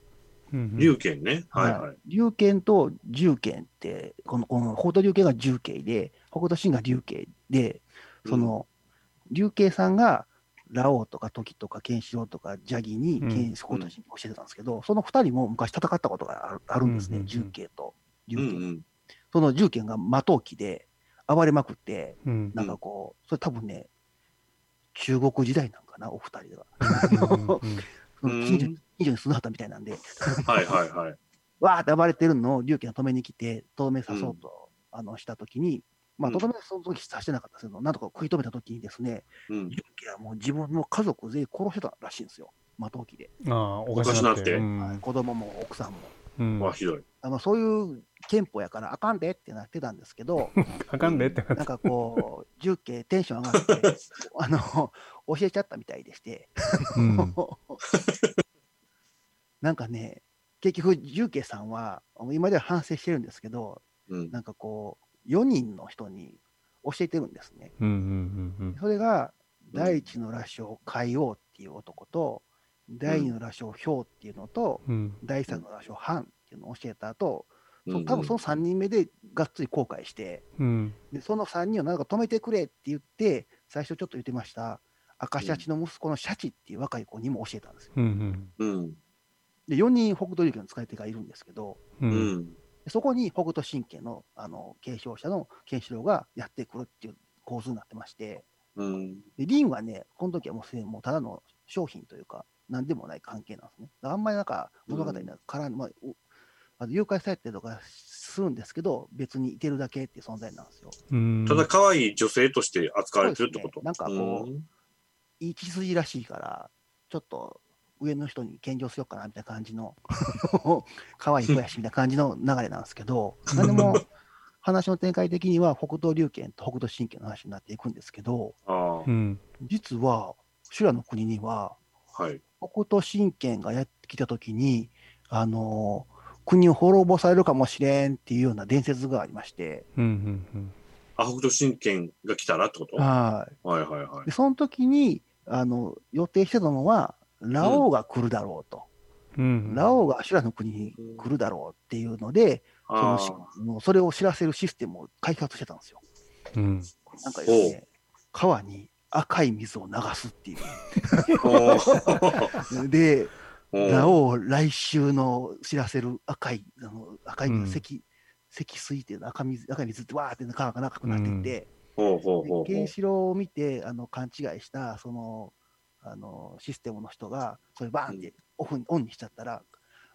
うん龍拳ね。はいはい。龍拳と重剣って、この、この、北斗龍拳が重慶で、北斗神が龍慶で、その、龍慶さんが、ラオウとか時とかケンシロウとかジャギにうん剣北斗神を教えてたんですけど、その二人も昔戦ったことがあるあるんですね、うんうんうん重慶と龍うん慶。うん。その重慶が魔闘機で暴れまくって、うんなんかこう、それ多分ね、中国時代なんかな、お二人が。うんうん [laughs] 近所に近所に住んではったみたいなんで、はいはいはい。[laughs] わーって暴れてるのを龍慶が止めに来て、とどめ刺そうと、あのしたときに、まあ、うんとどめその時刺してなかったですけど、なんとか食い止めたときにですね、うん。龍慶はもう自分の家族全員殺してたらしいんですよ、魔闘機で。ああおかしなってうんはい子供も奥さんも。うんわ、ひどい。あのそういう憲法やからあかんでってなってたんですけど、[laughs] あかんでってなっなんかこう、重慶テンション上がって、[laughs] あの、教えちゃったみたいでして、うん [laughs] なんかね、結局、重慶さんは、今では反省してるんですけど、うん。なんかこう、4人の人に教えてるんですね。うんうんうんそれが、うん第一の羅生、海王っていう男と、第二の羅生、氷っていうのと、うんうん第三の羅生、ハンっていうのを教えた後、うんそ多分その3人目でがっつり後悔して、うんでその3人をなんか止めてくれって言って、最初ちょっと言ってました、赤シャチの息子のシャチっていう若い子にも教えたんですよ。うんうん。で、4人北斗龍拳の使い手がいるんですけど、うん。そこに北斗神拳のあの継承者のケンシロウがやってくるっていう構図になってまして、うん。でリンはね、この時はもうすでにもうただの商品というか、なんでもない関係なんですね。あんまりなんか物語に絡んまあおあの誘拐されたりとかするんですけど、別にいてるだけっていう存在なんですよ。うん。ただ、可愛い女性として扱われてるってこと？ね。なんかこういい血筋らしいから、ちょっと上の人に献上しようかなみたいな感じの、[laughs] 可愛い子やしみたいな感じの流れなんですけど、[laughs] なんでも話の展開的には北斗龍拳と北斗神拳の話になっていくんですけど、実は修羅の国には、はい。北斗神拳がやってきたときに、あの国を滅ぼされるかもしれんっていうような伝説がありまして、うんうんあ、北斗神拳が来たらってこと？はい。はいはいはい。で。その時にあの予定してたのは、ラオウが来るだろうと、うん。うんラオウが修羅の国に来るだろうっていうので、そのあしもうそれを知らせるシステムを開発してたんですよ。うん。なんかですね、川に赤い水を流すっていう。あ。で、ラオウ来週の知らせる赤い、あの赤いうん積、積水って赤水、赤い水ってわーって川が長くなっていって、ケンシロウを見てあの勘違いしたそのあのシステムの人が、それバーンってオフにオンにしちゃったら、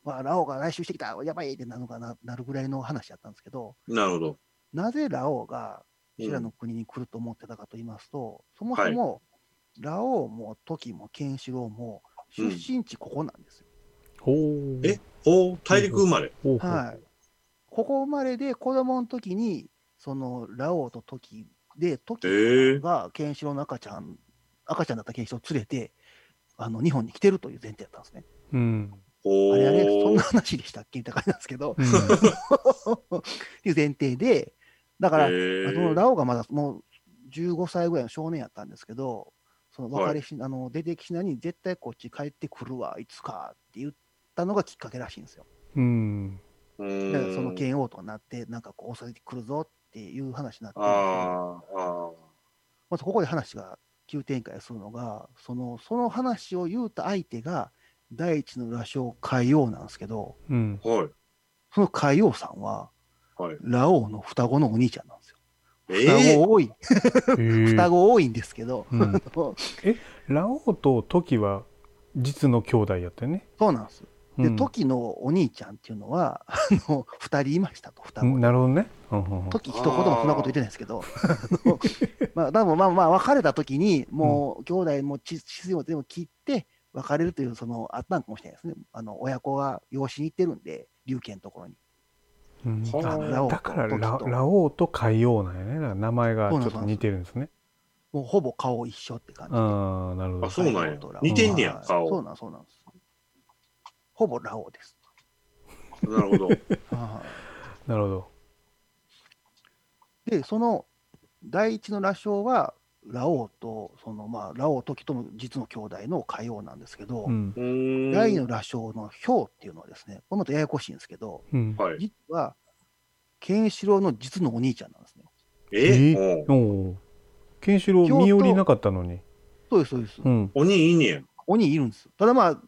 わあ、ラオウが来週してきた、やばいってなるのかななるぐらいの話だったんですけど、なるほど。なぜラオウがうん修羅の国に来ると思ってたかと言いますと、そもそも、ラオウもトキもケンシロウも出身地ここなんですよ。ほう。え？ほう、大陸生まれ。はい。ここ生まれで子供の時に、そのラオウとトキで、トキええがケンシロウの赤ちゃん、赤ちゃんだったケンシロウを連れて、あの日本に来てるという前提だったんですね。うん。あれあれ、そんな話でしたっけ？みたいな感じなんですけど、うん。[laughs] [laughs] っていう前提で、だから、そのラオウがまだもう15歳ぐらいの少年やったんですけど、その別れし、あの出てきしなに絶対こっち帰ってくるわ、いつかって言ったのがきっかけらしいんですよ。うんだからその剣王となって、なんかこう襲ってくるぞっていう話になってるんですけど、ああ、あまずここで話が急展開するのが、そのその話を言うた相手が、第一の羅生海王なんですけど、うんあ。はい。その海王さんは、はい。ラオウの双子のお兄ちゃんなんですよ。え双え子多い、[laughs] 双子多いんですけど、うん [laughs] ラオウとトキは実の兄弟やったよね？そうなんです。で、うんトキのお兄ちゃんっていうのは、あの、二人いましたと、双うん子。なるほどね。うんうんうんトキ一言もそんなこと言ってないですけど、[laughs] まあ、多分まあまあ、別れた時に、もう、兄弟も血筋を全部切って、別れるという、その、あったんかもしれないですね。あの、親子が養子に行ってるんで、龍賢のところに。うんはああラオウとだからララオウと海王なんやね。だから名前がちょっと似てるんですね。もうほぼ顔一緒って感じで。ああ、なるほどあ。そうなんや似てんねやはい顔そうなん、そうなんです。ほぼラオウです。なるほど。[laughs] はいなるほど。で、その第一の羅生は、ラオウと、そのまあ、ラオウ時との実の兄弟の海王なんですけど、うん。第二の羅生のヒョウっていうのはですね、これまたややこしいんですけど、うん。はい。実は、ケンシロウの実のお兄ちゃんなんですね。え？え？おうおお。ケンシロウ身寄りなかったのに。そうです、そうです。うん。鬼いいねや。鬼いるんです。ただまあ、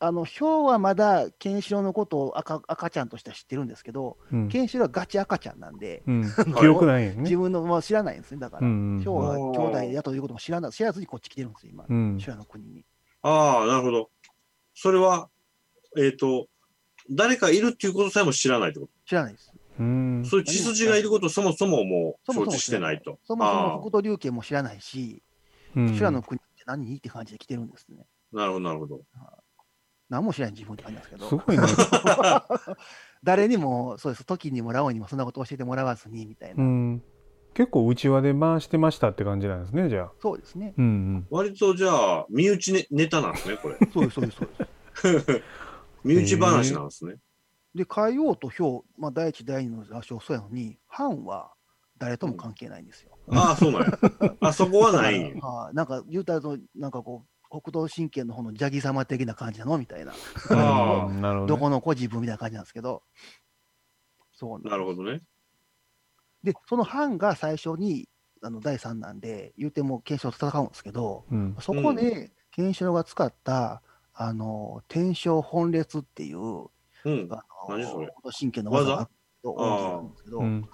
あの、ヒョウはまだケンシロウのことを赤赤ちゃんとしては知ってるんですけど、うん。ケンシロウはガチ赤ちゃんなんで、うん。[laughs] 記憶ないよね。自分の、まあ、知らないんですね。だから、うんヒョウは兄弟やということも知らない、知らずにこっち来てるんですよ、今。うん。修羅の国に。ああ、なるほど。それは、えっ、と、誰かいるっていうことさえも知らないってこ知らないです。うんと。。そういう血筋がいることをそもそももうそもそも承知してないと。そもそもあ北斗龍拳も知らないし、うん修羅の国って何？って感じで来てるんですね。あなるほど、なるほど。何も知らない自分って感じなんですけど。すごいね。[laughs] 誰にも、そうです、時にもラオウにもそんなこと教えてもらわずにみたいな。うん。結構内輪で回してましたって感じなんですね、じゃあ。そうですね。うん割とじゃあ、身内ネネタなんですね、これ。そうです、そうです、そうです。[laughs] 身内話なんですね。で、海王とヒョウ、まあ、第一、第二の羅生そうやのに、藩は誰とも関係ないんですよ。ああ、そうなんや。あそこはないんやなんか言うたらと、なんかこう、北斗神拳の方のジャギ様的な感じなの？みたいな。どね。どこの子自分みたいな感じなんですけど。そうなるほどね。で、その藩が最初にあの第3弾で、言うてもケンシロウと戦うんですけど、うんそこでケンシロウが使った、あの、天正本列っていう、うん。あ何それの、神経の技があるんですけど、うん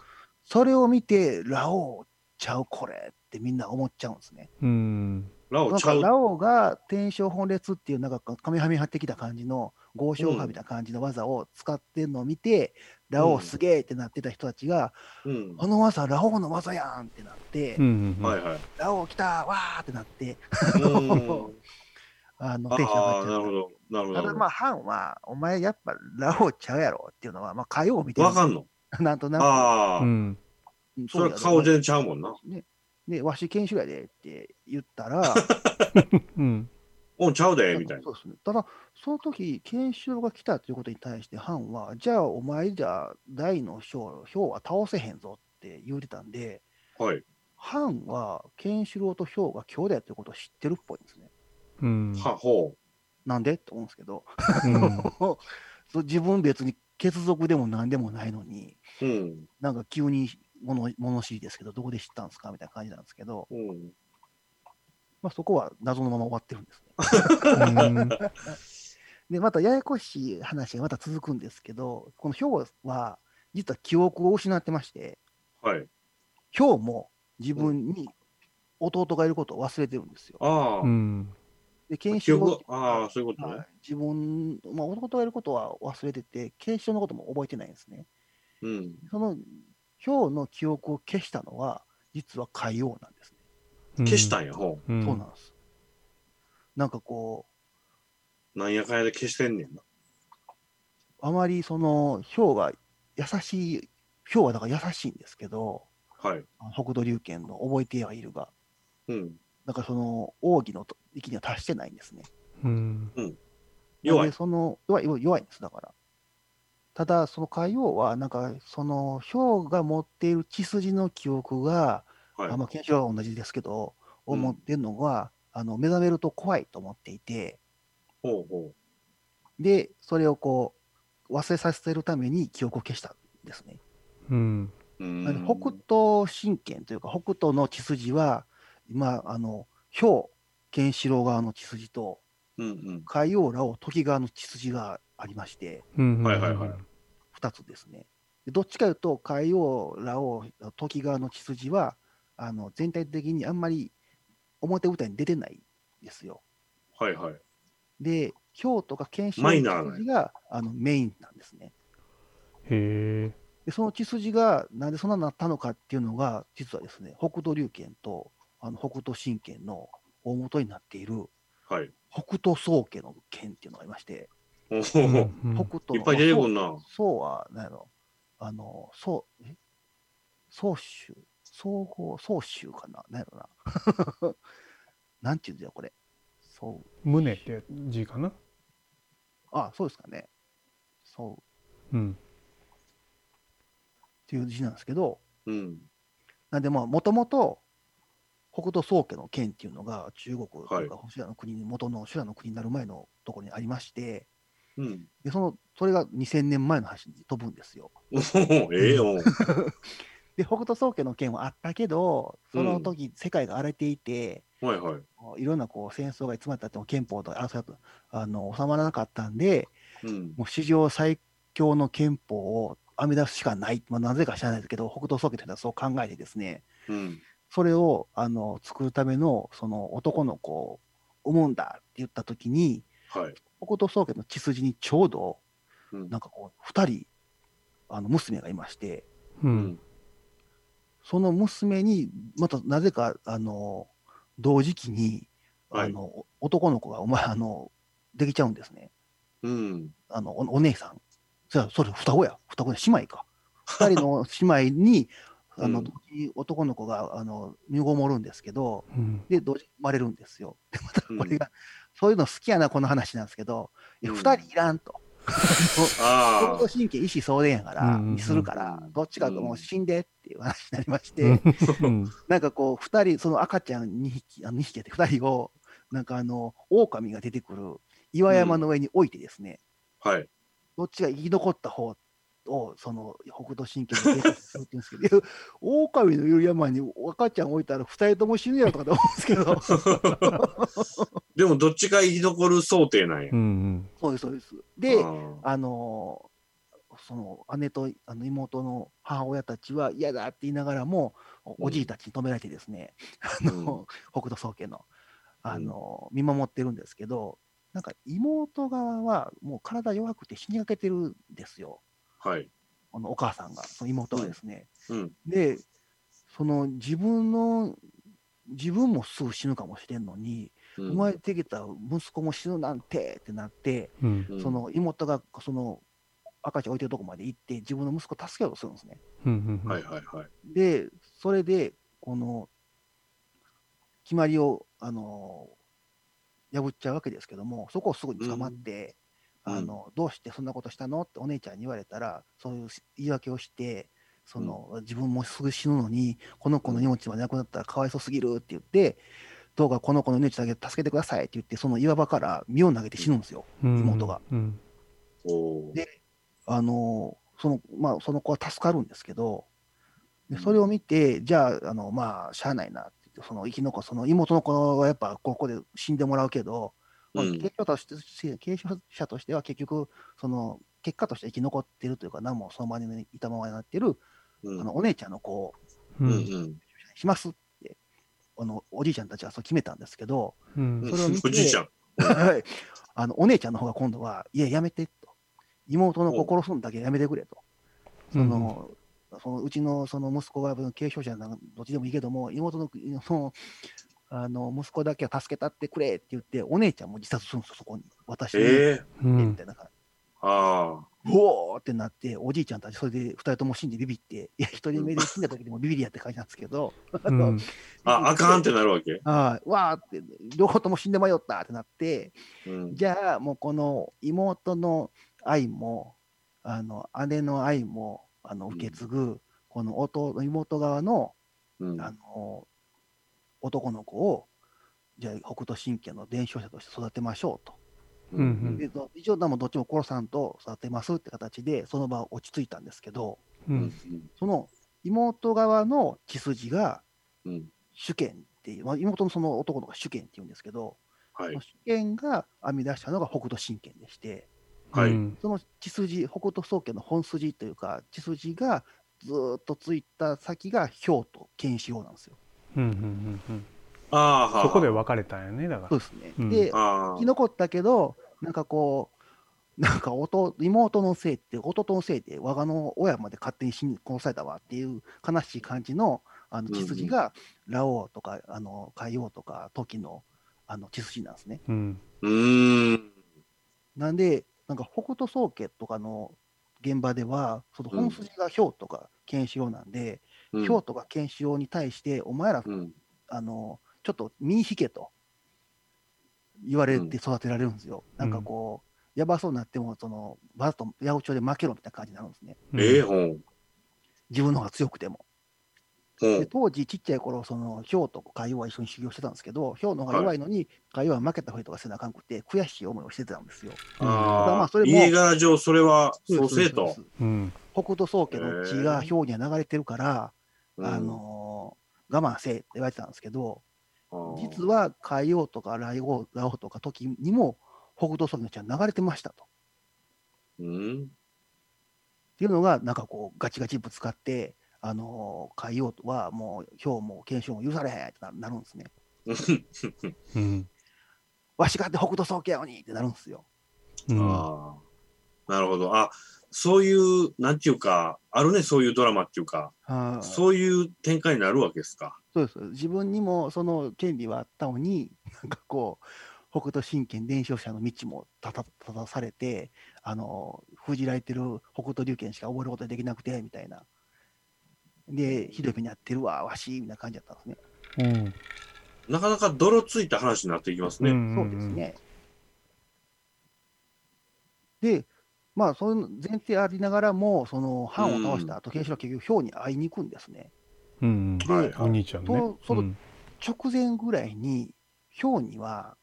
それを見て、ラオウちゃうこれってみんな思っちゃうんですね。うんラオちゃう。かラオウが天正本列っていう、なんかカメハメハってきた感じの、豪商派みたいな感じの技を使ってるのを見て、ラオウすげえってなってた人たちが、うん。あの技、ラオウの技やんってなって、うんはいはい。ラオウ来たわーってなって、うん。[laughs] あの、テンション上がっちゃう。なるほど。なるほど。ただまあ、ハンは、お前やっぱラオウちゃうやろっていうのは、まあ、火曜見てわかんの？[laughs] なんとなく。ああ、うんうんそれは顔全然ちゃうもんな。で、わし研修やでって言ったら、[laughs] うんおんちゃうで、みたいな。そうですね。ただ、その時、研修が来たということに対して、ハンは、じゃあ、お前じゃあ、大の将、ヒョウは倒せへんぞって言うてたんで、はい。ハンは、ケンシロウとヒョウが兄弟ということを知ってるっぽいんですね。うんは、ほなんで？って思うんですけど、うん [laughs] そう自分別に血族でも何でもないのに、う。うん。なんか急に物物知りですけど、どこで知ったんですか？みたいな感じなんですけど、うん。まあ、そこは謎のまま終わってるんですね。[laughs] で、またややこしい話がまた続くんですけど、このヒョウは、実は記憶を失ってまして、はい。ヒョウも自分に弟がいることを忘れてるんですよ。ああう。んで、ケンシ記憶ロウ、ああ、そういうことねはい。自分、まあ、弟がいることは忘れてて、ケンシロウのことも覚えてないんですね。うん。そのヒョウの記憶を消したのは、実は海王なんですね。消したんや、ほうんそうなんです。なんかこう、う。なんやかんやで消してんねんな。あまりその、ヒョウが優しい、ヒョウはだから優しいんですけど、はい。北斗龍拳の覚えてはいるが、うん。なんかその、奥義の域には達してないんですね。うん弱いで。その弱い、弱いんです、だから。ただ、その海王は、なんか、その、ヒョウが持っている血筋の記憶が、はいあ。まあ、ケンシロウは同じですけど、をうん持ってるのが、あの目覚めると怖いと思っていて、ほうほで、それをこう、忘れさせるために記憶を消したんですね。うんう。うんなので北斗神拳というか、北斗の血筋は、今、あの、ヒョウ、ケンシロウ側の血筋と、うんうん。海王ラオ時側の血筋がありまして、うんはいはいはい2つですね。でどっちかというと、海王、ラオ時側の血筋は、あの全体的にあんまり表舞台に出てないんですよ。はいはい。で、ヒョウとかケンシロウマイナーなの血筋があのメインなんですね。へえで、その血筋がなんでそんなになったのかっていうのが、実はですね、北斗龍拳とあの北斗神拳の大元になっているはい。北斗宗家の剣っていうのがありまして、北斗いっぱい出てくんな。そうは、なんやろ、あの、そう、え？総州、総合、総州かな？なんやろな。[laughs] なんていうんだよ、これ。そう。胸って字かな？あ、そうですかね。そう。うんっていう字なんですけど、うん。なんでまあ、もともと、北斗宗家の剣っていうのが中国とか、修羅の国に、元の修羅の国になる前のところにありまして、うん。でそのそれが2000年前の話に飛ぶんですよ。ええよ。で、北斗宗家の剣はあったけど、その時、世界が荒れていて、はいはい。いろんなこう戦争がいつまでたっても憲法と争いとあの収まらなかったんで、うん。もう史上最強の憲法を編み出すしかない、まあ、なぜか知らないですけど、北斗宗家というのはそう考えてですね、うん。それをあの作るためのその男の子を産むんだって言った時に、はい。北斗宗家の血筋にちょうど、うんなんかこう、2人、あの娘がいまして、ううんん。その娘に、またなぜか、あの、同時期に、はいあの、お男の子が、お前、あの、できちゃうんですね。うん。あの、おお姉さん。それそれ、双子や。双子や、姉妹か。二人の [laughs] 姉妹に、あの、うん同時に男の子が、あの、身ごもるんですけど、うんで、同時に生まれるんですよ。で、またうんこれが、そういうの好きやな、この話なんですけど、二人いらんと。[laughs] あ北斗神経、意思相伝やから、にするからうん、どっちかともう死んでっていう話になりまして、うん [laughs] なんかこう、二人、その赤ちゃん2匹、あの2匹やって二人を、なんかあの、狼が出てくる岩山の上に置いてですね、あ。はい。どっちが生き残った方をその北斗神拳で計画するって言うんですけど、いや狼のいる山に赤ちゃん置いたら二人とも死ぬやろとかと思うんですけど、[laughs] でもどっちか生き残る想定なんや。う。んそうです、そうです。で、あのその姉とあの妹の母親たちは嫌だって言いながらも、おおじいたちに止められてですね、あの北斗宗家のあの、見守ってるんですけど、なんか妹側はもう体弱くて死にかけてるんですよ、はい。あのお母さんが、その妹がですね。うん。で、その自分の、自分もすぐ死ぬかもしれんのに、うん生まれてきた息子も死ぬなんてってなって、うんうんその妹がその赤ちゃん置いてるとこまで行って、自分の息子を助けようとするんですね。はいはいはい。で、それで、この決まりを、あの破っちゃうわけですけども、そこをすぐに捕まって、うん。あのどうしてそんなことしたの？ってお姉ちゃんに言われたら、そういう言い訳をして、その自分もすぐ死ぬのに、この子の命までなくなったらかわいそうすぎるって言って、どうかこの子の命だけ助けてくださいって言って、その岩場から身を投げて死ぬんですよ、うん。妹が。であのそのまあ、その子は助かるんですけど、でそれを見て、じゃあ、あのまあ、しゃあないなって言って、その生き残その妹の子はやっぱここで死んでもらうけど、まあ、として継承者としては結局、その結果として生き残ってるというか、何もその場にいたままになってる、うん。あのお姉ちゃんの子をううんんうん。しますって、あのおじいちゃんたちはそう決めたんですけど、うん。それを見て [laughs] おじいちゃん。はい。あのお姉ちゃんの方が今度は、いや、やめてと、妹の子殺すんだけやめてくれと。その、そのうちのその息子が継承者なんどっちでもいいけども、妹のそのあの息子だけは助けたってくれって言って、お姉ちゃんも自殺するんですよ、そこに。私に、ええうんみたいな感じ。ああ。うおーってなって、おじいちゃんたち、それで2人とも死んでビビって、いや、一人目で死んだ時でもビビりやって感じなんですけど、あのうん [laughs] あ、あかんってなるわけ？はいわーって、両方とも死んで迷ったってなって、うん。じゃあもうこの妹の愛も、あの姉の愛もあの受け継ぐ、この弟妹側のうんあの男の子を、じゃあ北斗神拳の伝承者として育てましょうと。うんうん一応、でもどっちも殺さんと育てますって形で、その場は落ち着いたんですけど、ううんんその妹側の血筋がうん。主権っていう、まあ、妹のその男の子が主権っていうんですけど、はい。主権が編み出したのが北斗神拳でして、はいうんその血筋、北斗宗家の本筋というか、血筋がずーっとついた先が京都剣士王なんですよ。うんうんうんああ、はあそこで別れたんやねだから。そうですね。うん。で、あ生き残ったけど、なんかこう、なんか弟妹のせいって、弟のせいで、我がの親まで勝手に死に殺されたわっていう悲しい感じのあの血筋が、ラオウとか、あの海王とか、時のあの血筋なん。ですね。うん。あ。うーん。なん。で、なん。か北斗宗家とかの現場では、その本筋がヒョウとかケンシロウなん。で、うんヒョウとかケンシロウに対して、お前ら、うん。あのちょっと身引けと言われて育てられるんですよ。なんかこう、やばそうになっても、そのバズと八百長で負けろみたいな感じになるんですね。ええほん。自分の方が強くても。で当時、ちっちゃい頃、そのヒョウと海王は一緒に修行してたんですけど、ヒョウの方が弱いのに、海王は負けたふりとかせなあかんくて、悔しい思いをしてたんですよ。ただまあああそれも家柄上、それは、そうせえと北斗宗家の血がヒョウには流れてるから、うんあ、のー我慢せえって言われてたんですけど、実は海王とかライオウ、ラオウとか時にも北斗宗家の血は流れてましたと。うん。っていうのが、なんかこう、ガチガチぶつかって、あのー海王はもう、ヒョウも検証も許されへんってななるんですね。うんわしがって北斗宗家やのにってなるんですよ。うんああ。なるほど。あ、そういう、なんていうか、あるね、そういうドラマっていうか、はいそういう展開になるわけですか。そうです。自分にもその権利はあったのに、[laughs] なんかこう、北斗神拳伝承者の道もたたたたされて、あの、封じられてる北斗龍拳しか覚えることができなくて、みたいな。で、ひどい目に遭ってるわ、わし、みたいな感じだったんですね。うんなかなか泥ついた話になっていきますね。んそうですね。で、まあ、そういう前提ありながらも、その、藩を倒した後、慶四郎は結局、ヒョウに会いに行くんですね。うんではいはい。お兄ちゃんね。とそのうん。直前ぐらいに、ヒョウには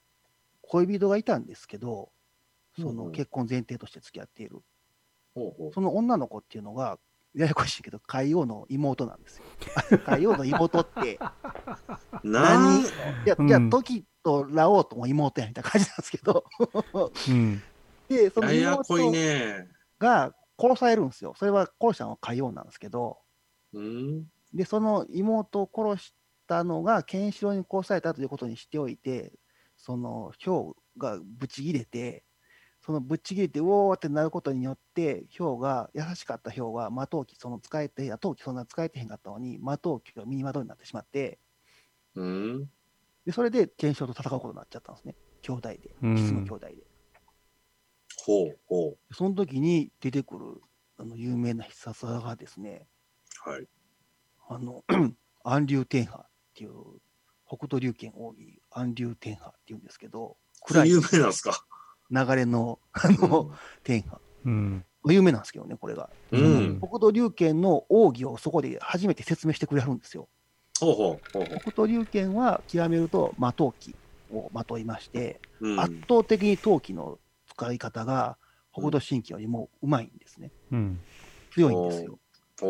恋人がいたんですけど、そのうん結婚前提として付き合っている。ほうほう。その女の子っていうのが、ややこしいけど、海王の妹なんですよ。[laughs] 海王の妹って、[laughs] 何いや、じゃあ、うん。時とラオウとも妹やみたいな感じなんですけど、うん。で、その妹ね。が殺されるんですよ。それは殺したのは海王なんですけど、うん。で、その妹を殺したのが、ケンシロウに殺されたということにしておいて、その、ヒョウがぶち切れて、そのぶち切れて、うおーってなることによって、ヒョウが、優しかったヒョウが、魔闘機、その使えて、いや闘機そんな使えてへんかったのに、魔闘機がミニマドになってしまって、うん。で、それでケンシロウと戦うことになっちゃったんですね。兄弟で、うん実の兄弟で。ほうほその時に出てくる、あの、有名な必殺技がですね、う。はい。あの、[clears throat] 安流天波っていう、北斗龍拳奥義、安流天波っていうんですけど、暗いこれ有名なんですか？流れの、あの、天波。うん。有名なんですけどね、これが。うん。北斗龍拳の奥義をそこで初めて説明してくれるんですよ。ほうほうほうほ北斗龍拳は極めると魔闘機をまといまして、う。うん。圧倒的に闘機の使い方が北斗神拳よりもうまいんですね。うん。強いんですよ。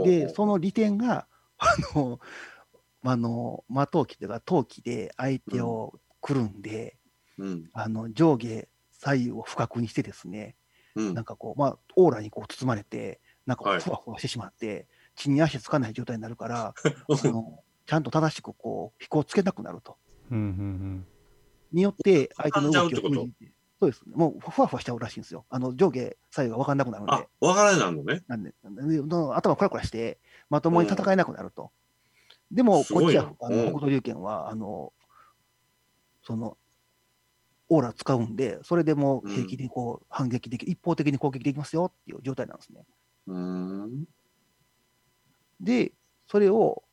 で、その利点が、あの、[laughs] あの、魔闘機というか、闘機で相手をくるんで、うん。あの、上下左右を不覚にしてですね、うんなんかこう、まあ、オーラにこう包まれて、なんかふわふわしてしまって、血に足つかない状態になるから、[laughs] あのちゃんと正しくこう、飛行つけなくなると。うん。うん。によって、相手の動きを封じてそうですね。もうふわふわしちゃうらしいんですよ。あの、上下左右が分かんなくなるんであ。、わからないのね。なんで、なんでの頭クラクラして、まともに戦えなくなると。でも、すごいなこっちは、あのうん北斗龍拳は、あの、その、オーラ使うんで、それでもう平気でこう、反撃でき、一方的に攻撃できますよっていう状態なんですね。うん。で、それを、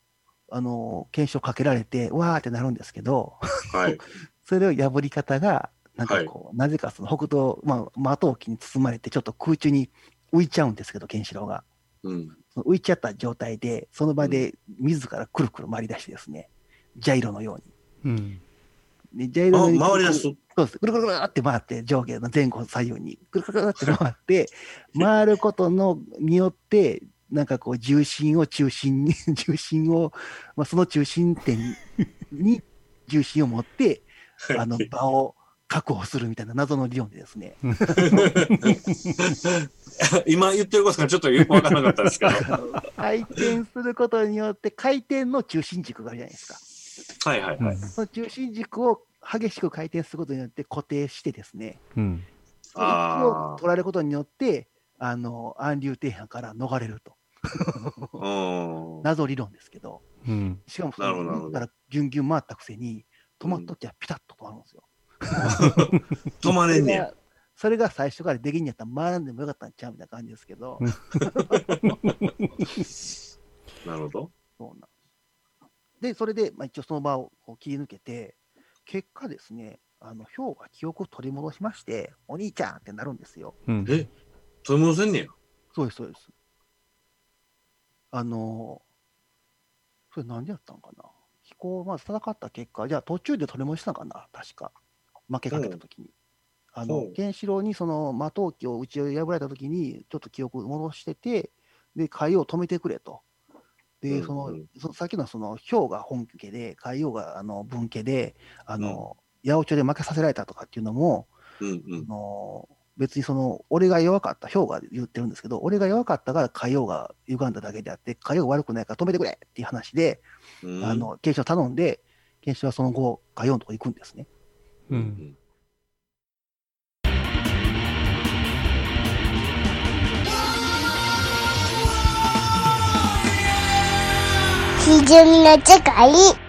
あの、検証かけられて、わーってなるんですけど、はい。[laughs] それを破り方が、なんかこう、なぜかその北斗、まあ、的置きに包まれて、ちょっと空中に浮いちゃうんですけど、ケンシロウが。うん。その浮いちゃった状態で、その場で自らくるくる回り出してですね、ジャイロのように。うん。でジャイロあ、のように回り出すと。そうです。くるくるくるって回って、上下の前後左右に、くるくるくるって回って、回ることのによって、なんかこう、重心を中心に、[laughs] 重心を、まあ、その中心点に [laughs] 重心を持って、あの場を確保するみたいな謎の理論でですね、[laughs] 今言ってることがちょっとよくわからなかったですけど。[laughs] 回転することによって回転の中心軸があるじゃないですか。はいはいはい。その中心軸を激しく回転することによって固定してですね、うん。そを取られることによって、あの、暗流底辺から逃れると。うん。謎理論ですけど、うん。しかもその、からギュンギュン回ったくせに、止まっときゃピタッと止まるんですよ。[laughs] 止まれんねや。それが最初からできんやったら回らんでもよかったんちゃうみたいな感じですけど、う [laughs] んなるほど。そうなんです。で、それで、まあ、一応その場を切り抜けて、結果ですね、あの、ヒョウが記憶を取り戻しまして、お兄ちゃんってなるんですよ。うん。え？取り戻せんねや？そうです、そうです。あのー、それなんでやったんかな？飛行、まず戦った結果、じゃあ途中で取り戻したのかな？確か。負けかけたときに。あのケンシロウにその魔闘機を打ち破られたときに、ちょっと記憶を戻してて、で、海王を止めてくれと。で、うんその、うんそのさっきのその、ヒョウが本家で、海王があの分家で、あの、八百長で負けさせられたとかっていうのも、うんうんあ。の別にその俺が弱かった、ヒョウが言ってるんですけど、俺が弱かったから海王が歪んだだけであって、海王が悪くないから止めてくれっていう話で、うんあの、検証頼んで、検証はその後、海王のとこ行くんですね。う。うんん。ひじゅみの世界